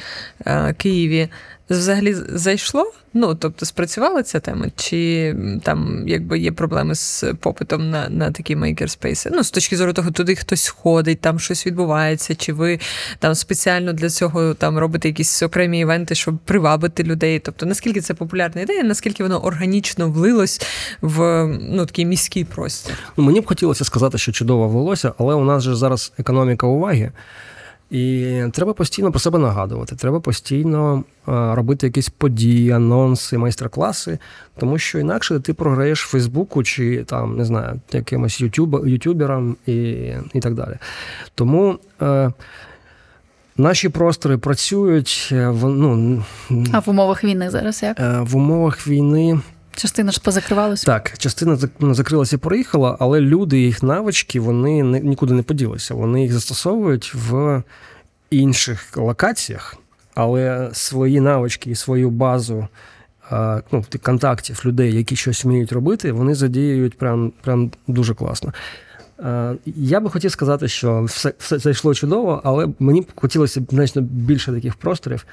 A: е, Києві. Взагалі зайшло? Ну, тобто спрацювала ця тема? Чи там якби є проблеми з попитом на, на такі мейкерспейси? Ну, з точки зору того, туди хтось ходить, там щось відбувається, чи ви там спеціально для цього там робите якісь окремі івенти, щоб привабити людей? Тобто, наскільки це популярна ідея, наскільки воно органічно влилось в ну, такий міський простір?
C: Ну, мені б хотілося сказати, що чудово влилося, але у нас же зараз економіка уваги. І треба постійно про себе нагадувати. Треба постійно е, робити якісь події, анонси, майстер-класи, тому що інакше ти програєш Фейсбуку чи там, не знаю, якимось ютюб, ютюберам і, і так далі. Тому е, наші простори працюють е, в, ну,
B: А в умовах війни зараз як?
C: е, в умовах війни.
B: Частина ж позакривалася.
C: Так, частина ну, закрилася і проїхала, але люди, їх навички, вони нікуди не поділися. Вони їх застосовують в інших локаціях, але свої навички і свою базу ну, контактів людей, які щось вміють робити, вони задіюють прям, прям дуже класно. Е, Я би хотів сказати, що все, все зайшло чудово, але мені б хотілося значно більше таких просторів.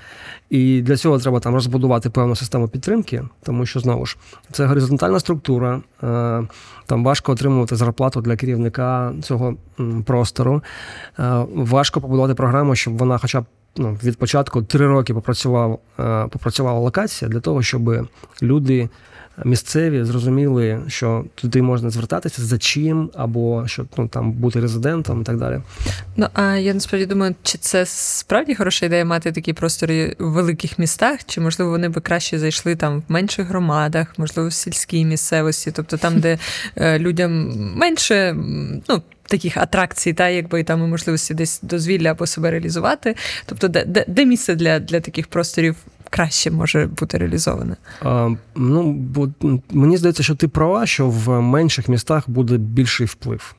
C: І для цього треба там розбудувати певну систему підтримки, тому що знову ж це горизонтальна структура. е, Там важко отримувати зарплату для керівника цього простору. Е, Важко побудувати програму, щоб вона, хоча б ну, від початку три роки попрацював, е, попрацювала локація для того, щоб люди місцеві зрозуміли, що туди можна звертатися за чим, або що ну, там бути резидентом і так далі.
A: Ну а я насправді думаю, чи це справді хороша ідея мати такі простори в великих містах, чи можливо вони би краще зайшли там в менших громадах, можливо, в сільській місцевості, тобто там, де е, людям менше ну. Таких атракцій, та якби там і можливості десь дозвілля або себе реалізувати. Тобто, де, де, де місце для, для таких просторів краще може бути реалізоване?
C: А, ну, бо мені здається, що ти права, що в менших містах буде більший вплив.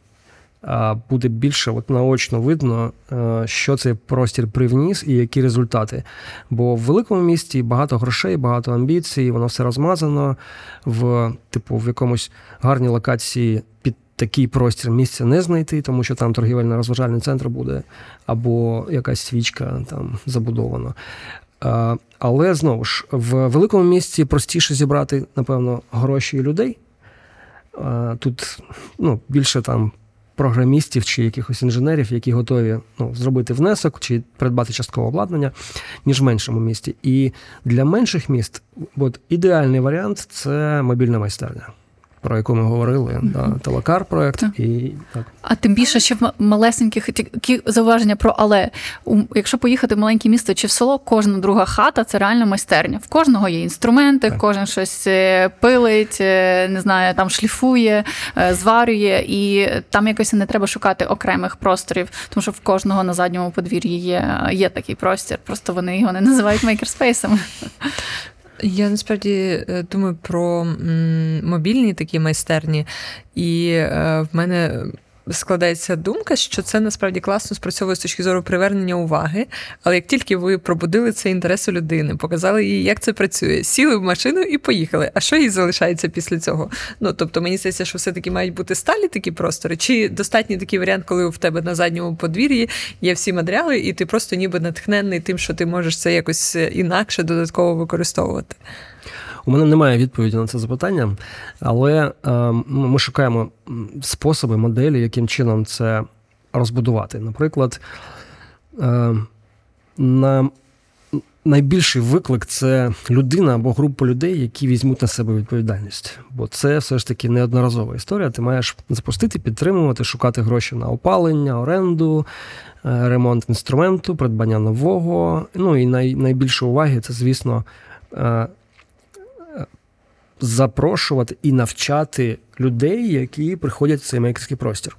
C: А буде більше от наочно видно, е, що цей простір привніс і які результати. Бо в великому місті багато грошей, багато амбіцій, воно все розмазано в, типу, в якомусь гарній локації під такий простір місця не знайти, тому що там торгівельно-розважальний центр буде, або якась свічка там забудована. Але знову ж в великому місті простіше зібрати, напевно, гроші і людей. Тут ну, більше там програмістів чи якихось інженерів, які готові ну, зробити внесок чи придбати часткове обладнання, ніж в меншому місті. І для менших міст от, ідеальний варіант це мобільна майстерня. Про яку ми говорили, да, телекар проект
B: Так.
C: і так.
B: А тим більше ще в малесеньких такі зауваження про але. Якщо поїхати в маленьке місто чи в село, кожна друга хата це реально майстерня. В кожного є інструменти,
C: Так.
B: кожен щось е, пилить, е, не знаю, там шліфує, е, зварює, і там якось не треба шукати окремих просторів, тому що в кожного на задньому подвір'ї є, є такий простір. Просто вони його не називають мейкерспейсами.
A: Я насправді е, думаю про мобільні такі майстерні, і е, в мене складається думка, що це насправді класно спрацьовує з точки зору привернення уваги. Але як тільки ви пробудили цей інтерес у людини, показали їй, як це працює, сіли в машину і поїхали. А що їй залишається після цього? Ну тобто, мені здається, що все-таки мають бути сталі такі простори, чи достатній такий варіант, коли в тебе на задньому подвір'ї є всі матеріали, і ти просто ніби натхненний тим, що ти можеш це якось інакше додатково використовувати.
C: У мене немає відповіді на це запитання, але е, ми шукаємо способи, моделі, яким чином це розбудувати. Наприклад, е, на найбільший виклик це людина або група людей, які візьмуть на себе відповідальність. Бо це все ж таки неодноразова історія. Ти маєш запустити, підтримувати, шукати гроші на опалення, оренду, е, ремонт інструменту, придбання нового. Ну і най, найбільше уваги це, звісно. Е, запрошувати і навчати людей, які приходять в цей мейкерський простір.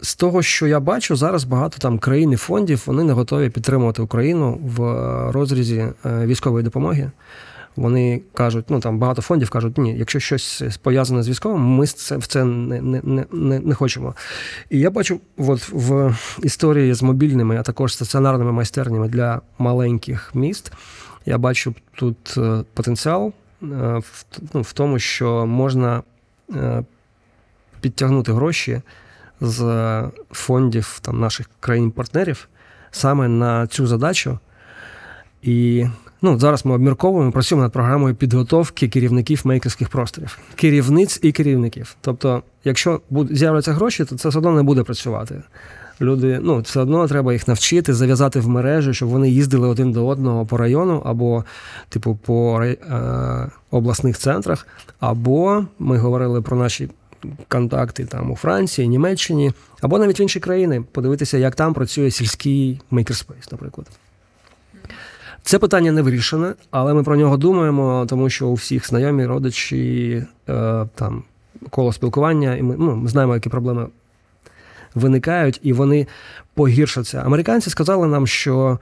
C: З того, що я бачу, зараз багато там країн і фондів вони не готові підтримувати Україну в розрізі е, військової допомоги. Вони кажуть, ну там багато фондів кажуть, ні, якщо щось пов'язане з військовим, ми це в це не не, не, не хочемо. І я бачу, от в історії з мобільними, а також стаціонарними майстернями для маленьких міст. Я бачу тут е, потенціал е, в, ну, тому, що можна е, підтягнути гроші з фондів там, наших країн-партнерів саме на цю задачу. І ну, зараз ми обмірковуємо, працюємо над програмою підготовки керівників мейкерських просторів, керівниць і керівників. Тобто, якщо з'являться гроші, то це все одно не буде працювати люди ну все одно треба їх навчити, зав'язати в мережу, щоб вони їздили один до одного по району, або, типу, по е, обласних центрах. Або ми говорили про наші контакти там у Франції, Німеччині, або навіть в інші країни, подивитися, як там працює сільський мейкерспейс, наприклад. Це питання не вирішене, але ми про нього думаємо, тому що у всіх знайомі, родичі, е, там коло спілкування, і ми ну, ми знаємо, які проблеми виникають і вони погіршаться. Американці сказали нам, що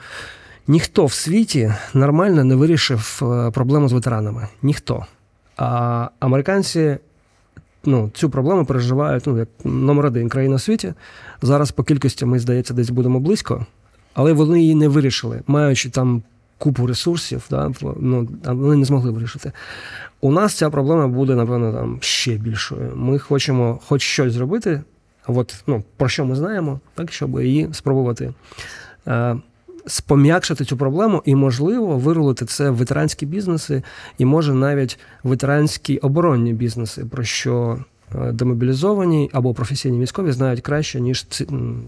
C: ніхто в світі нормально не вирішив е, проблему з ветеранами. Ніхто. А американці ну, цю проблему переживають ну, як номер один країна у світі. Зараз по кількості ми, здається, десь будемо близько, але вони її не вирішили, маючи там. Купу ресурсів, да, ну, вони не змогли вирішити. У нас ця проблема буде, напевно, там ще більшою. Ми хочемо хоч щось зробити от, ну, про що ми знаємо, так, щоб її спробувати е, спом'якшити цю проблему і, можливо, вирулити це в ветеранські бізнеси, і може навіть ветеранські оборонні бізнеси, про що е, демобілізовані або професійні військові знають краще, ніж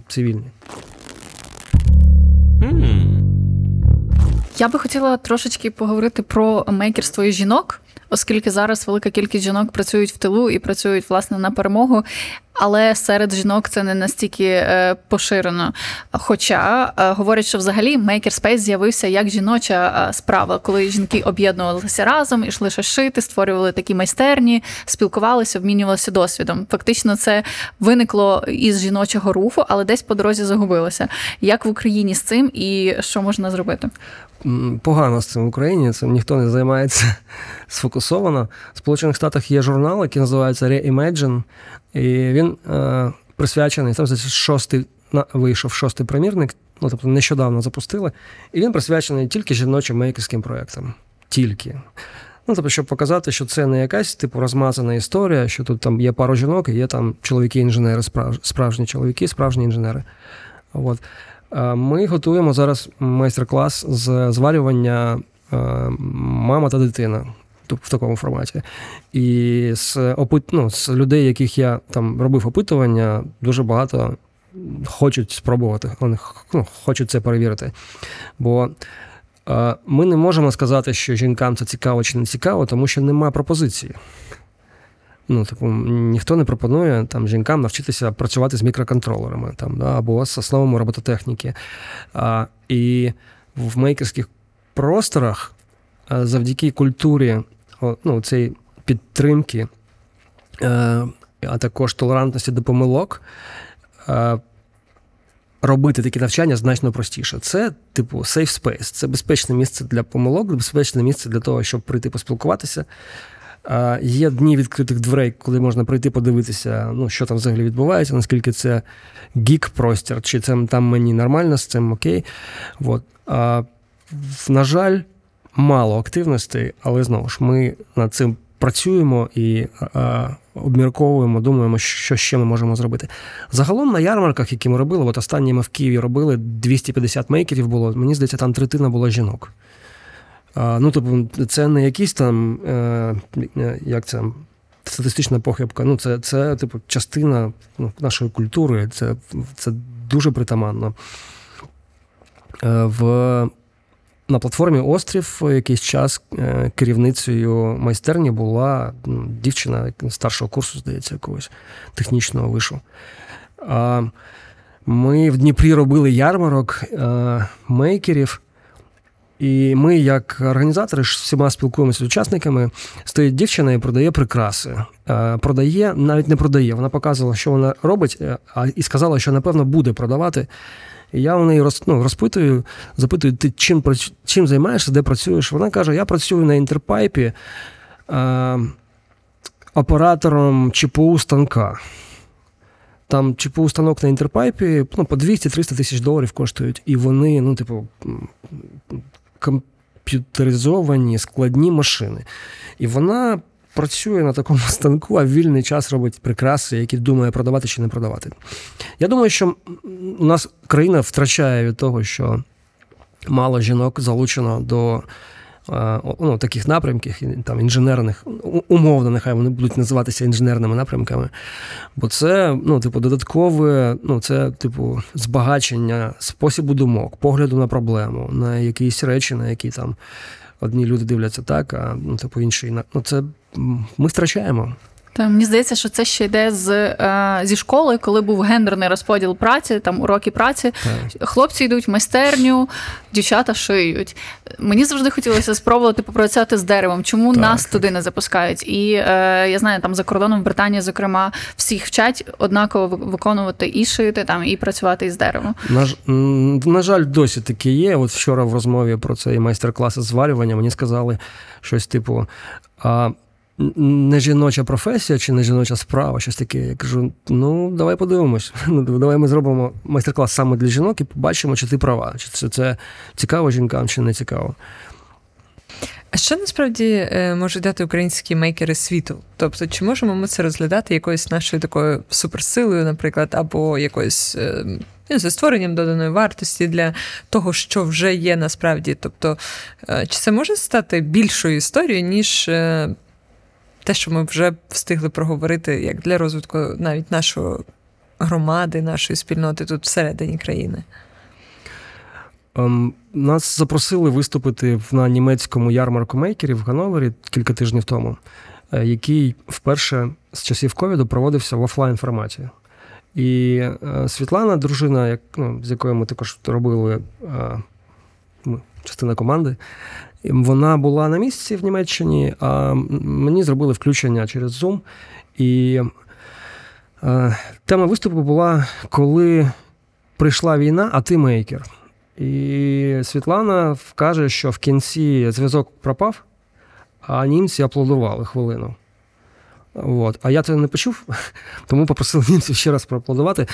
C: цивільні.
B: Я би хотіла трошечки поговорити про мейкерство і жінок оскільки зараз велика кількість жінок працюють в тилу і працюють власне на перемогу. Але серед жінок це не настільки е, поширено. Хоча е, говорять, що взагалі Makerspace з'явився як жіноча е, справа, коли жінки об'єднувалися разом, ішли шити, створювали такі майстерні, спілкувалися, обмінювалися досвідом. Фактично, це виникло із жіночого руху, але десь по дорозі загубилося. Як в Україні з цим і що можна зробити?
C: Погано з цим в Україні, цим ніхто не займається сфокусовано. В Сполучених Штатах є журнал, який називається Reimagine, і він е, присвячений, там шостий вийшов шостий примірник, ну тобто нещодавно запустили, і він присвячений тільки жіночим мейкерським проєктам. Тільки. Ну, тобто, щоб показати, що це не якась типу розмазана історія, що тут там є пару жінок, і є там чоловіки-інженери, справжні чоловіки, справжні інженери. От. Е, ми готуємо зараз майстер-клас з зварювання е, мама та дитина в такому форматі. І з опит... ну, з людей, яких я там робив опитування, дуже багато хочуть спробувати, вони ну, хочуть це перевірити. Бо е, ми не можемо сказати, що жінкам це цікаво чи не цікаво, тому що немає пропозиції. Ну, типу, ніхто не пропонує там жінкам навчитися працювати з мікроконтролерами там, да, або з основами робототехніки. А, І в мейкерських просторах завдяки культурі ну, цієї підтримки, е, а також толерантності до помилок. Е, робити такі навчання значно простіше. Це, типу, safe space, це безпечне місце для помилок, безпечне місце для того, щоб прийти поспілкуватися. Є дні відкритих дверей, коли можна прийти подивитися, ну, що там взагалі відбувається, наскільки це гік-простір, чи це там мені нормально з цим окей. От. А, на жаль, мало активностей, але знову ж ми над цим працюємо і а, обмірковуємо, думаємо, що ще ми можемо зробити. Загалом на ярмарках, які ми робили, от останні ми в Києві робили 250 мейкерів було. Мені здається, там третина була жінок. А, Ну, тобто, це не якісь там, е, як це, статистична похибка. Ну, це, це типу, частина ну, нашої культури, це, це дуже притаманно. Е, в на платформі Острів якийсь час е, керівницею майстерні була ну, дівчина старшого курсу, здається, якогось технічного вишу. Ми в Дніпрі робили ярмарок е, мейкерів. І ми, як організатори, всіма спілкуємося з учасниками. Стоїть дівчина і продає прикраси. Е, продає, навіть не продає. Вона показувала, що вона робить, і сказала, що напевно буде продавати. І я у неї роз, ну, розпитую, запитую, ти чим чим займаєшся, де працюєш? Вона каже: я працюю на інтерпайпі е, оператором ЧПУ станка. Там ЧПУ станок на інтерпайпі ну, по 200-300 тисяч доларів коштують. І вони, ну, типу, комп'ютеризовані складні машини. І вона працює на такому станку, а вільний час робить прикраси, які думає продавати чи не продавати. Я думаю, що у нас країна втрачає від того, що мало жінок залучено до ну, таких напрямків, там інженерних, умовно, нехай вони будуть називатися інженерними напрямками. Бо це, ну, типу, додаткове, ну, це, типу, збагачення спосібу думок, погляду на проблему, на якісь речі, на які там одні люди дивляться так, а ну, типу інші. Ну, це ми втрачаємо.
B: Та мені здається, що це ще йде з е, зі школи, коли був гендерний розподіл праці, там уроки праці. Так. Хлопці йдуть в майстерню, дівчата шиють. Мені завжди хотілося спробувати попрацювати з деревом. Чому так. нас туди не запускають? І е, я знаю, там за кордоном в Британії, зокрема, всіх вчать однаково виконувати і шити там, і працювати із деревом.
C: На, на жаль, досі таке є. От вчора в розмові про цей майстер-клас зварювання мені сказали щось типу. А, не жіноча професія чи не жіноча справа, щось таке. Я кажу: ну, давай подивимось. Ну, давай ми зробимо майстер-клас саме для жінок і побачимо, чи ти права, чи це, це цікаво жінкам, чи не цікаво.
A: А що насправді е, можуть дати українські мейкери світу? Тобто, чи можемо ми це розглядати якоюсь нашою такою суперсилою, наприклад, або якоюсь е, за створенням доданої вартості для того, що вже є насправді? Тобто, е, чи це може стати більшою історією, ніж те, що ми вже встигли проговорити як для розвитку навіть нашої громади, нашої спільноти тут всередині країни.
C: Um, нас запросили виступити на німецькому ярмарку мейкерів в Гановері кілька тижнів тому, е, який вперше з часів ковіду проводився в офлайн форматі. І е, Світлана, дружина, як, ну, з якою ми також робили е, частина команди, вона була на місці в Німеччині, а мені зробили включення через Zoom. І е, тема виступу була, коли прийшла війна, а ти мейкер. І Світлана каже, що в кінці зв'язок пропав, а німці аплодували хвилину. От. А я це не почув, тому попросив німців ще раз проаплодувати.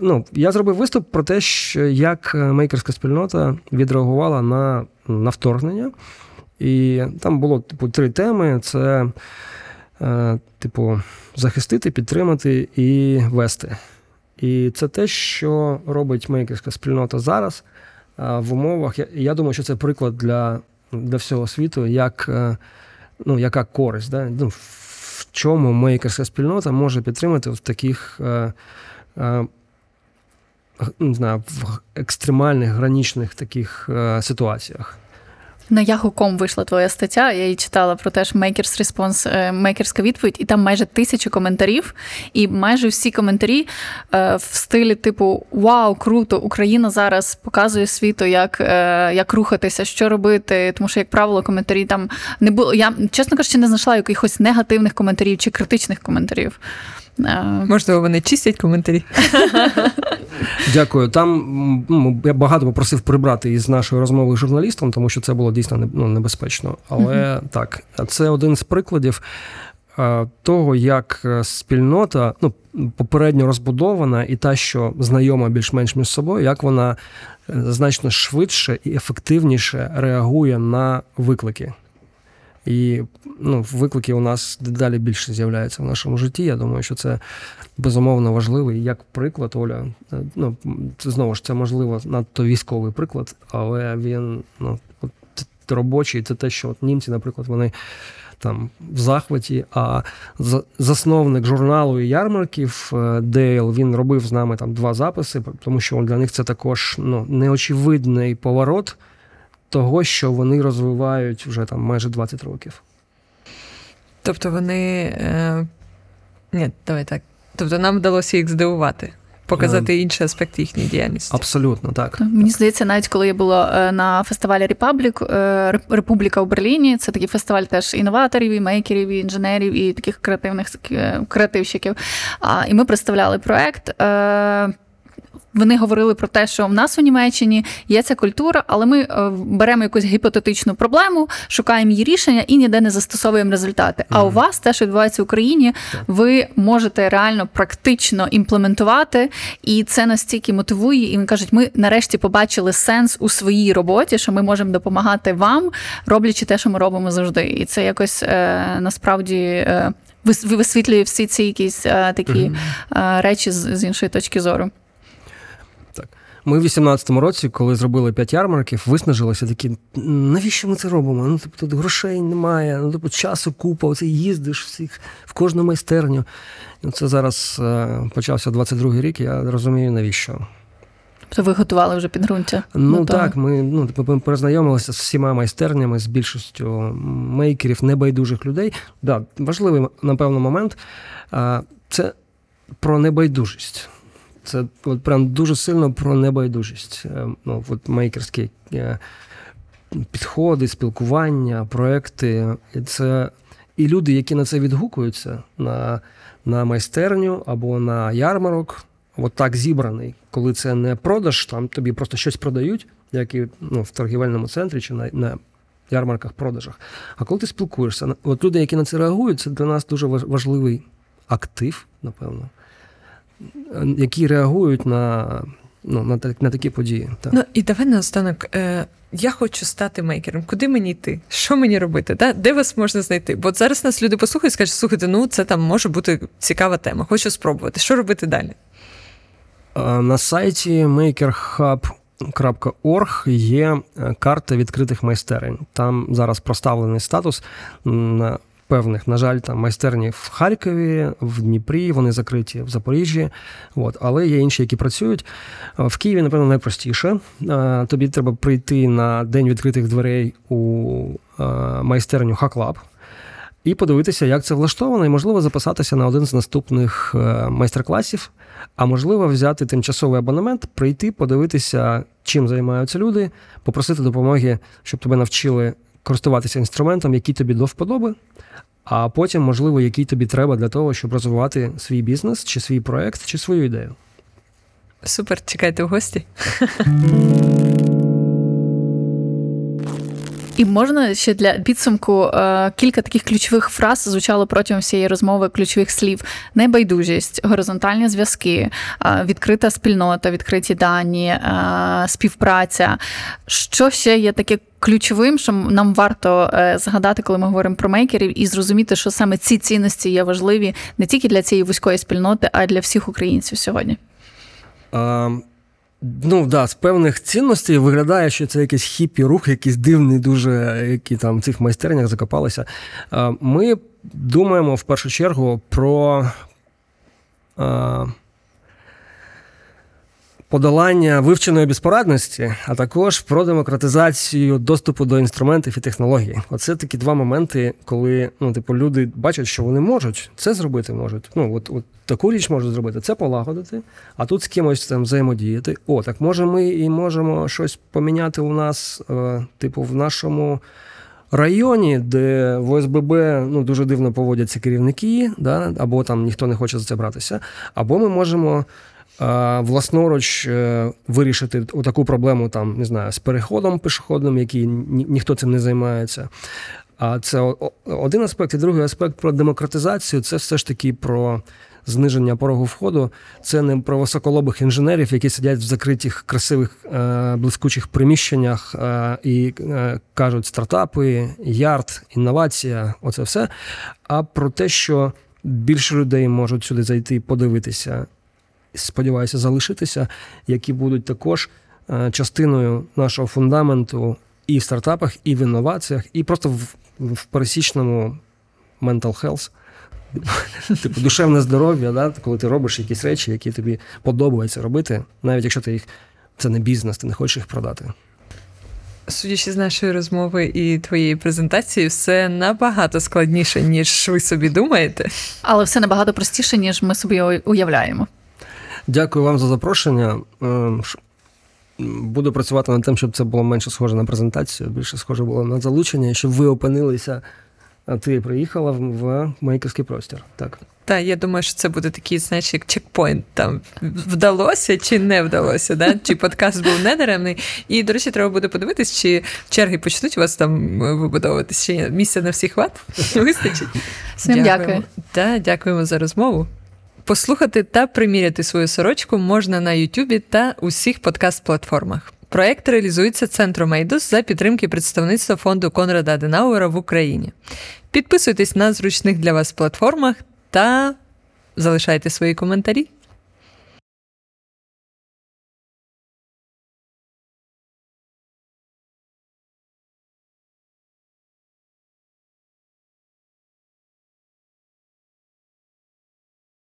C: Ну, Я зробив виступ про те, що як мейкерська спільнота відреагувала на на вторгнення. І там було типу, три теми: це, е, типу, захистити, підтримати і вести. І це те, що робить мейкерська спільнота зараз е, в умовах. Я, думаю, що це приклад для для всього світу, як, е, ну, яка користь. Да? Ну, чому мейкерська спільнота може підтримати в таких. Е, е, не знаю, в екстремальних гранічних таких е, ситуаціях.
B: На Yahoo.com вийшла твоя стаття. Я її читала про те, що Makers Response, е, мейкерська відповідь, і там майже тисячу коментарів. І майже всі коментарі е, в стилі типу Вау, круто! Україна зараз показує світу, як е, як рухатися, що робити. Тому що, як правило, коментарі там не було. Я чесно кажучи, не знайшла якихось негативних коментарів чи критичних коментарів.
A: Можливо, вони чистять коментарі.
C: Дякую. Там ну, я багато попросив прибрати із нашої розмови з журналістом, тому що це було дійсно ну, небезпечно. Але так, це один з прикладів того, як е, спільнота ну, попередньо розбудована, і та, що знайома більш-менш між собою, як вона е, значно швидше і ефективніше реагує на виклики. І ну, виклики у нас дедалі більше з'являються в нашому житті. Я думаю, що це безумовно важливо. І як приклад, Оля, е, ну це знову ж це можливо надто військовий приклад, але він ну от, робочий. Це те, що от німці, наприклад, вони там в захваті. А засновник журналу і ярмарків е, Дейл він робив з нами там два записи, тому що для них це також ну, неочевидний поворот того, що вони розвивають вже там майже 20 років.
A: Тобто вони. Е... Ні, давай так. Тобто нам вдалося їх здивувати, показати інший аспект їхньої діяльності.
C: Абсолютно так.
B: Мені здається, навіть коли я була е, на фестивалі Репаблік Републіка у Берліні, це такий фестиваль теж інноваторів, і мейкерів, і інженерів, і таких креативних е, креативщиків. І ми представляли проект. Вони говорили про те, що в нас у Німеччині є ця культура, але ми е, беремо якусь гіпотетичну проблему, шукаємо її рішення і ніде не застосовуємо результати. А у вас те, що відбувається в Україні, ви можете реально практично імплементувати, і це настільки мотивує. І вони кажуть, ми нарешті побачили сенс у своїй роботі, що ми можемо допомагати вам, роблячи те, що ми робимо завжди. І це якось е, насправді. Е, висвітлює всі ці якісь е, такі е, речі з, з іншої точки зору.
C: Ми в 18-му році, коли зробили п'ять ярмарків, виснажилися такі, навіщо ми це робимо? Ну, тобто, тут грошей немає, ну, тобто, часу купа, оце їздиш всіх в кожну майстерню. І це зараз е, почався 22-й рік, я розумію, навіщо.
B: Тобто ви готували вже підґрунтя.
C: Ну так, ми ну, ми перезнайомилися з всіма майстернями, з більшістю мейкерів, небайдужих людей. Да, важливий, напевно, момент. Це про небайдужість. Це от прям дуже сильно про небайдужість. Е, Ну, от мейкерські е, підходи, спілкування, проекти. Це і люди, які на це відгукуються, на, на майстерню або на ярмарок, от так зібраний, коли це не продаж, там тобі просто щось продають, як і ну, в торгівельному центрі чи на, на ярмарках, продажах. А коли ти спілкуєшся, от люди, які на це реагують, це для нас дуже важ- важливий актив, напевно, які реагують на, ну, на, на такі події. Так.
A: Ну і давай наостанок. Е, я хочу стати мейкером. Куди мені йти? Що мені робити? Да? Де вас можна знайти? Бо зараз нас люди послухають і скажуть, слухайте, ну це там може бути цікава тема. Хочу спробувати. Що робити далі?
C: А На сайті makerhub.org є е, карта відкритих майстерень. Там зараз проставлений статус певних, на жаль, там майстерні в Харкові, в Дніпрі, вони закриті в Запоріжжі. От, але є інші, які працюють. Е, В Києві, напевно, найпростіше. Е, Тобі треба прийти на день відкритих дверей у е, майстерню Хаклаб. І подивитися, як це влаштовано, і можливо записатися на один з наступних майстер-класів, а можливо, взяти тимчасовий абонемент, прийти, подивитися, чим займаються люди, попросити допомоги, щоб тебе навчили користуватися інструментом, який тобі до вподоби, а потім, можливо, який тобі треба для того, щоб розвивати свій бізнес, чи свій проект, чи свою ідею.
A: Супер, чекайте в гості.
B: І можна ще для підсумку е, кілька таких ключових фраз звучало протягом всієї розмови ключових слів: небайдужість, горизонтальні зв'язки, е, відкрита спільнота, відкриті дані, е, співпраця. Що ще є таке ключовим, що нам варто згадати, коли ми говоримо про мейкерів, і зрозуміти, що саме ці цінності є важливі не тільки для цієї вузької спільноти, а й для всіх українців сьогодні.
C: А, ну, да, з певних цінностей виглядає, що це якийсь хіпі рух, якийсь дивний, дуже, які там в цих майстернях закопалися. Ми думаємо в першу чергу про подолання вивченої безпорадності, а також про демократизацію доступу до інструментів і технологій. Оце такі два моменти, коли ну, типу, люди бачать, що вони можуть це зробити можуть. Ну, от, от таку річ можуть зробити, це полагодити, а тут з кимось там взаємодіяти. О, так може ми і можемо щось поміняти у нас, е, типу, в нашому районі, де в ОСББ ну, дуже дивно поводяться керівники, да, або там ніхто не хоче за це братися, або ми можемо. Власноруч е, вирішити таку проблему там, не знаю, з переходом пішохідним, який ні, ніхто цим не займається. А це один аспект, і другий аспект про демократизацію це все ж таки про зниження порогу входу. Це не про високолобих інженерів, які сидять в закритих красивих е, блискучих приміщеннях е, і кажуть стартапи, ярд, інновація, оце все. А про те, що більше людей можуть сюди зайти, подивитися, сподіваюся, залишитися, які будуть також е, частиною нашого фундаменту і в стартапах, і в інноваціях, і просто в, в пересічному mental health. Типу, душевне здоров'я, да? коли ти робиш якісь речі, які тобі подобається робити, навіть якщо ти їх це не бізнес, ти не хочеш їх продати.
A: Судячи з нашої розмови і твоєї презентації, все набагато складніше, ніж ви собі думаєте.
B: Але все набагато простіше, ніж ми собі уявляємо.
C: Дякую вам за запрошення. М, Буду працювати над тим, щоб це було менше схоже на презентацію, більше схоже було на залучення, і щоб ви опинилися, а ти приїхала в, в мейкерський простір. Так.
A: Та я думаю, що це буде такий, знаєш, як чекпоінт. Там вдалося чи не вдалося, да? чи подкаст був недаремний. І, до речі, треба буде подивитись, чи черги почнуть у вас там вибудовуватися. Чи місця на всіх ват вистачить.
B: Всім дякую.
A: Дякуємо за розмову. Послухати та приміряти свою сорочку можна на Ютубі та усіх подкаст-платформах. Проект реалізується центром Мейдос за підтримки представництва фонду Конрада Аденауера в Україні. Підписуйтесь на зручних для вас платформах та залишайте свої коментарі.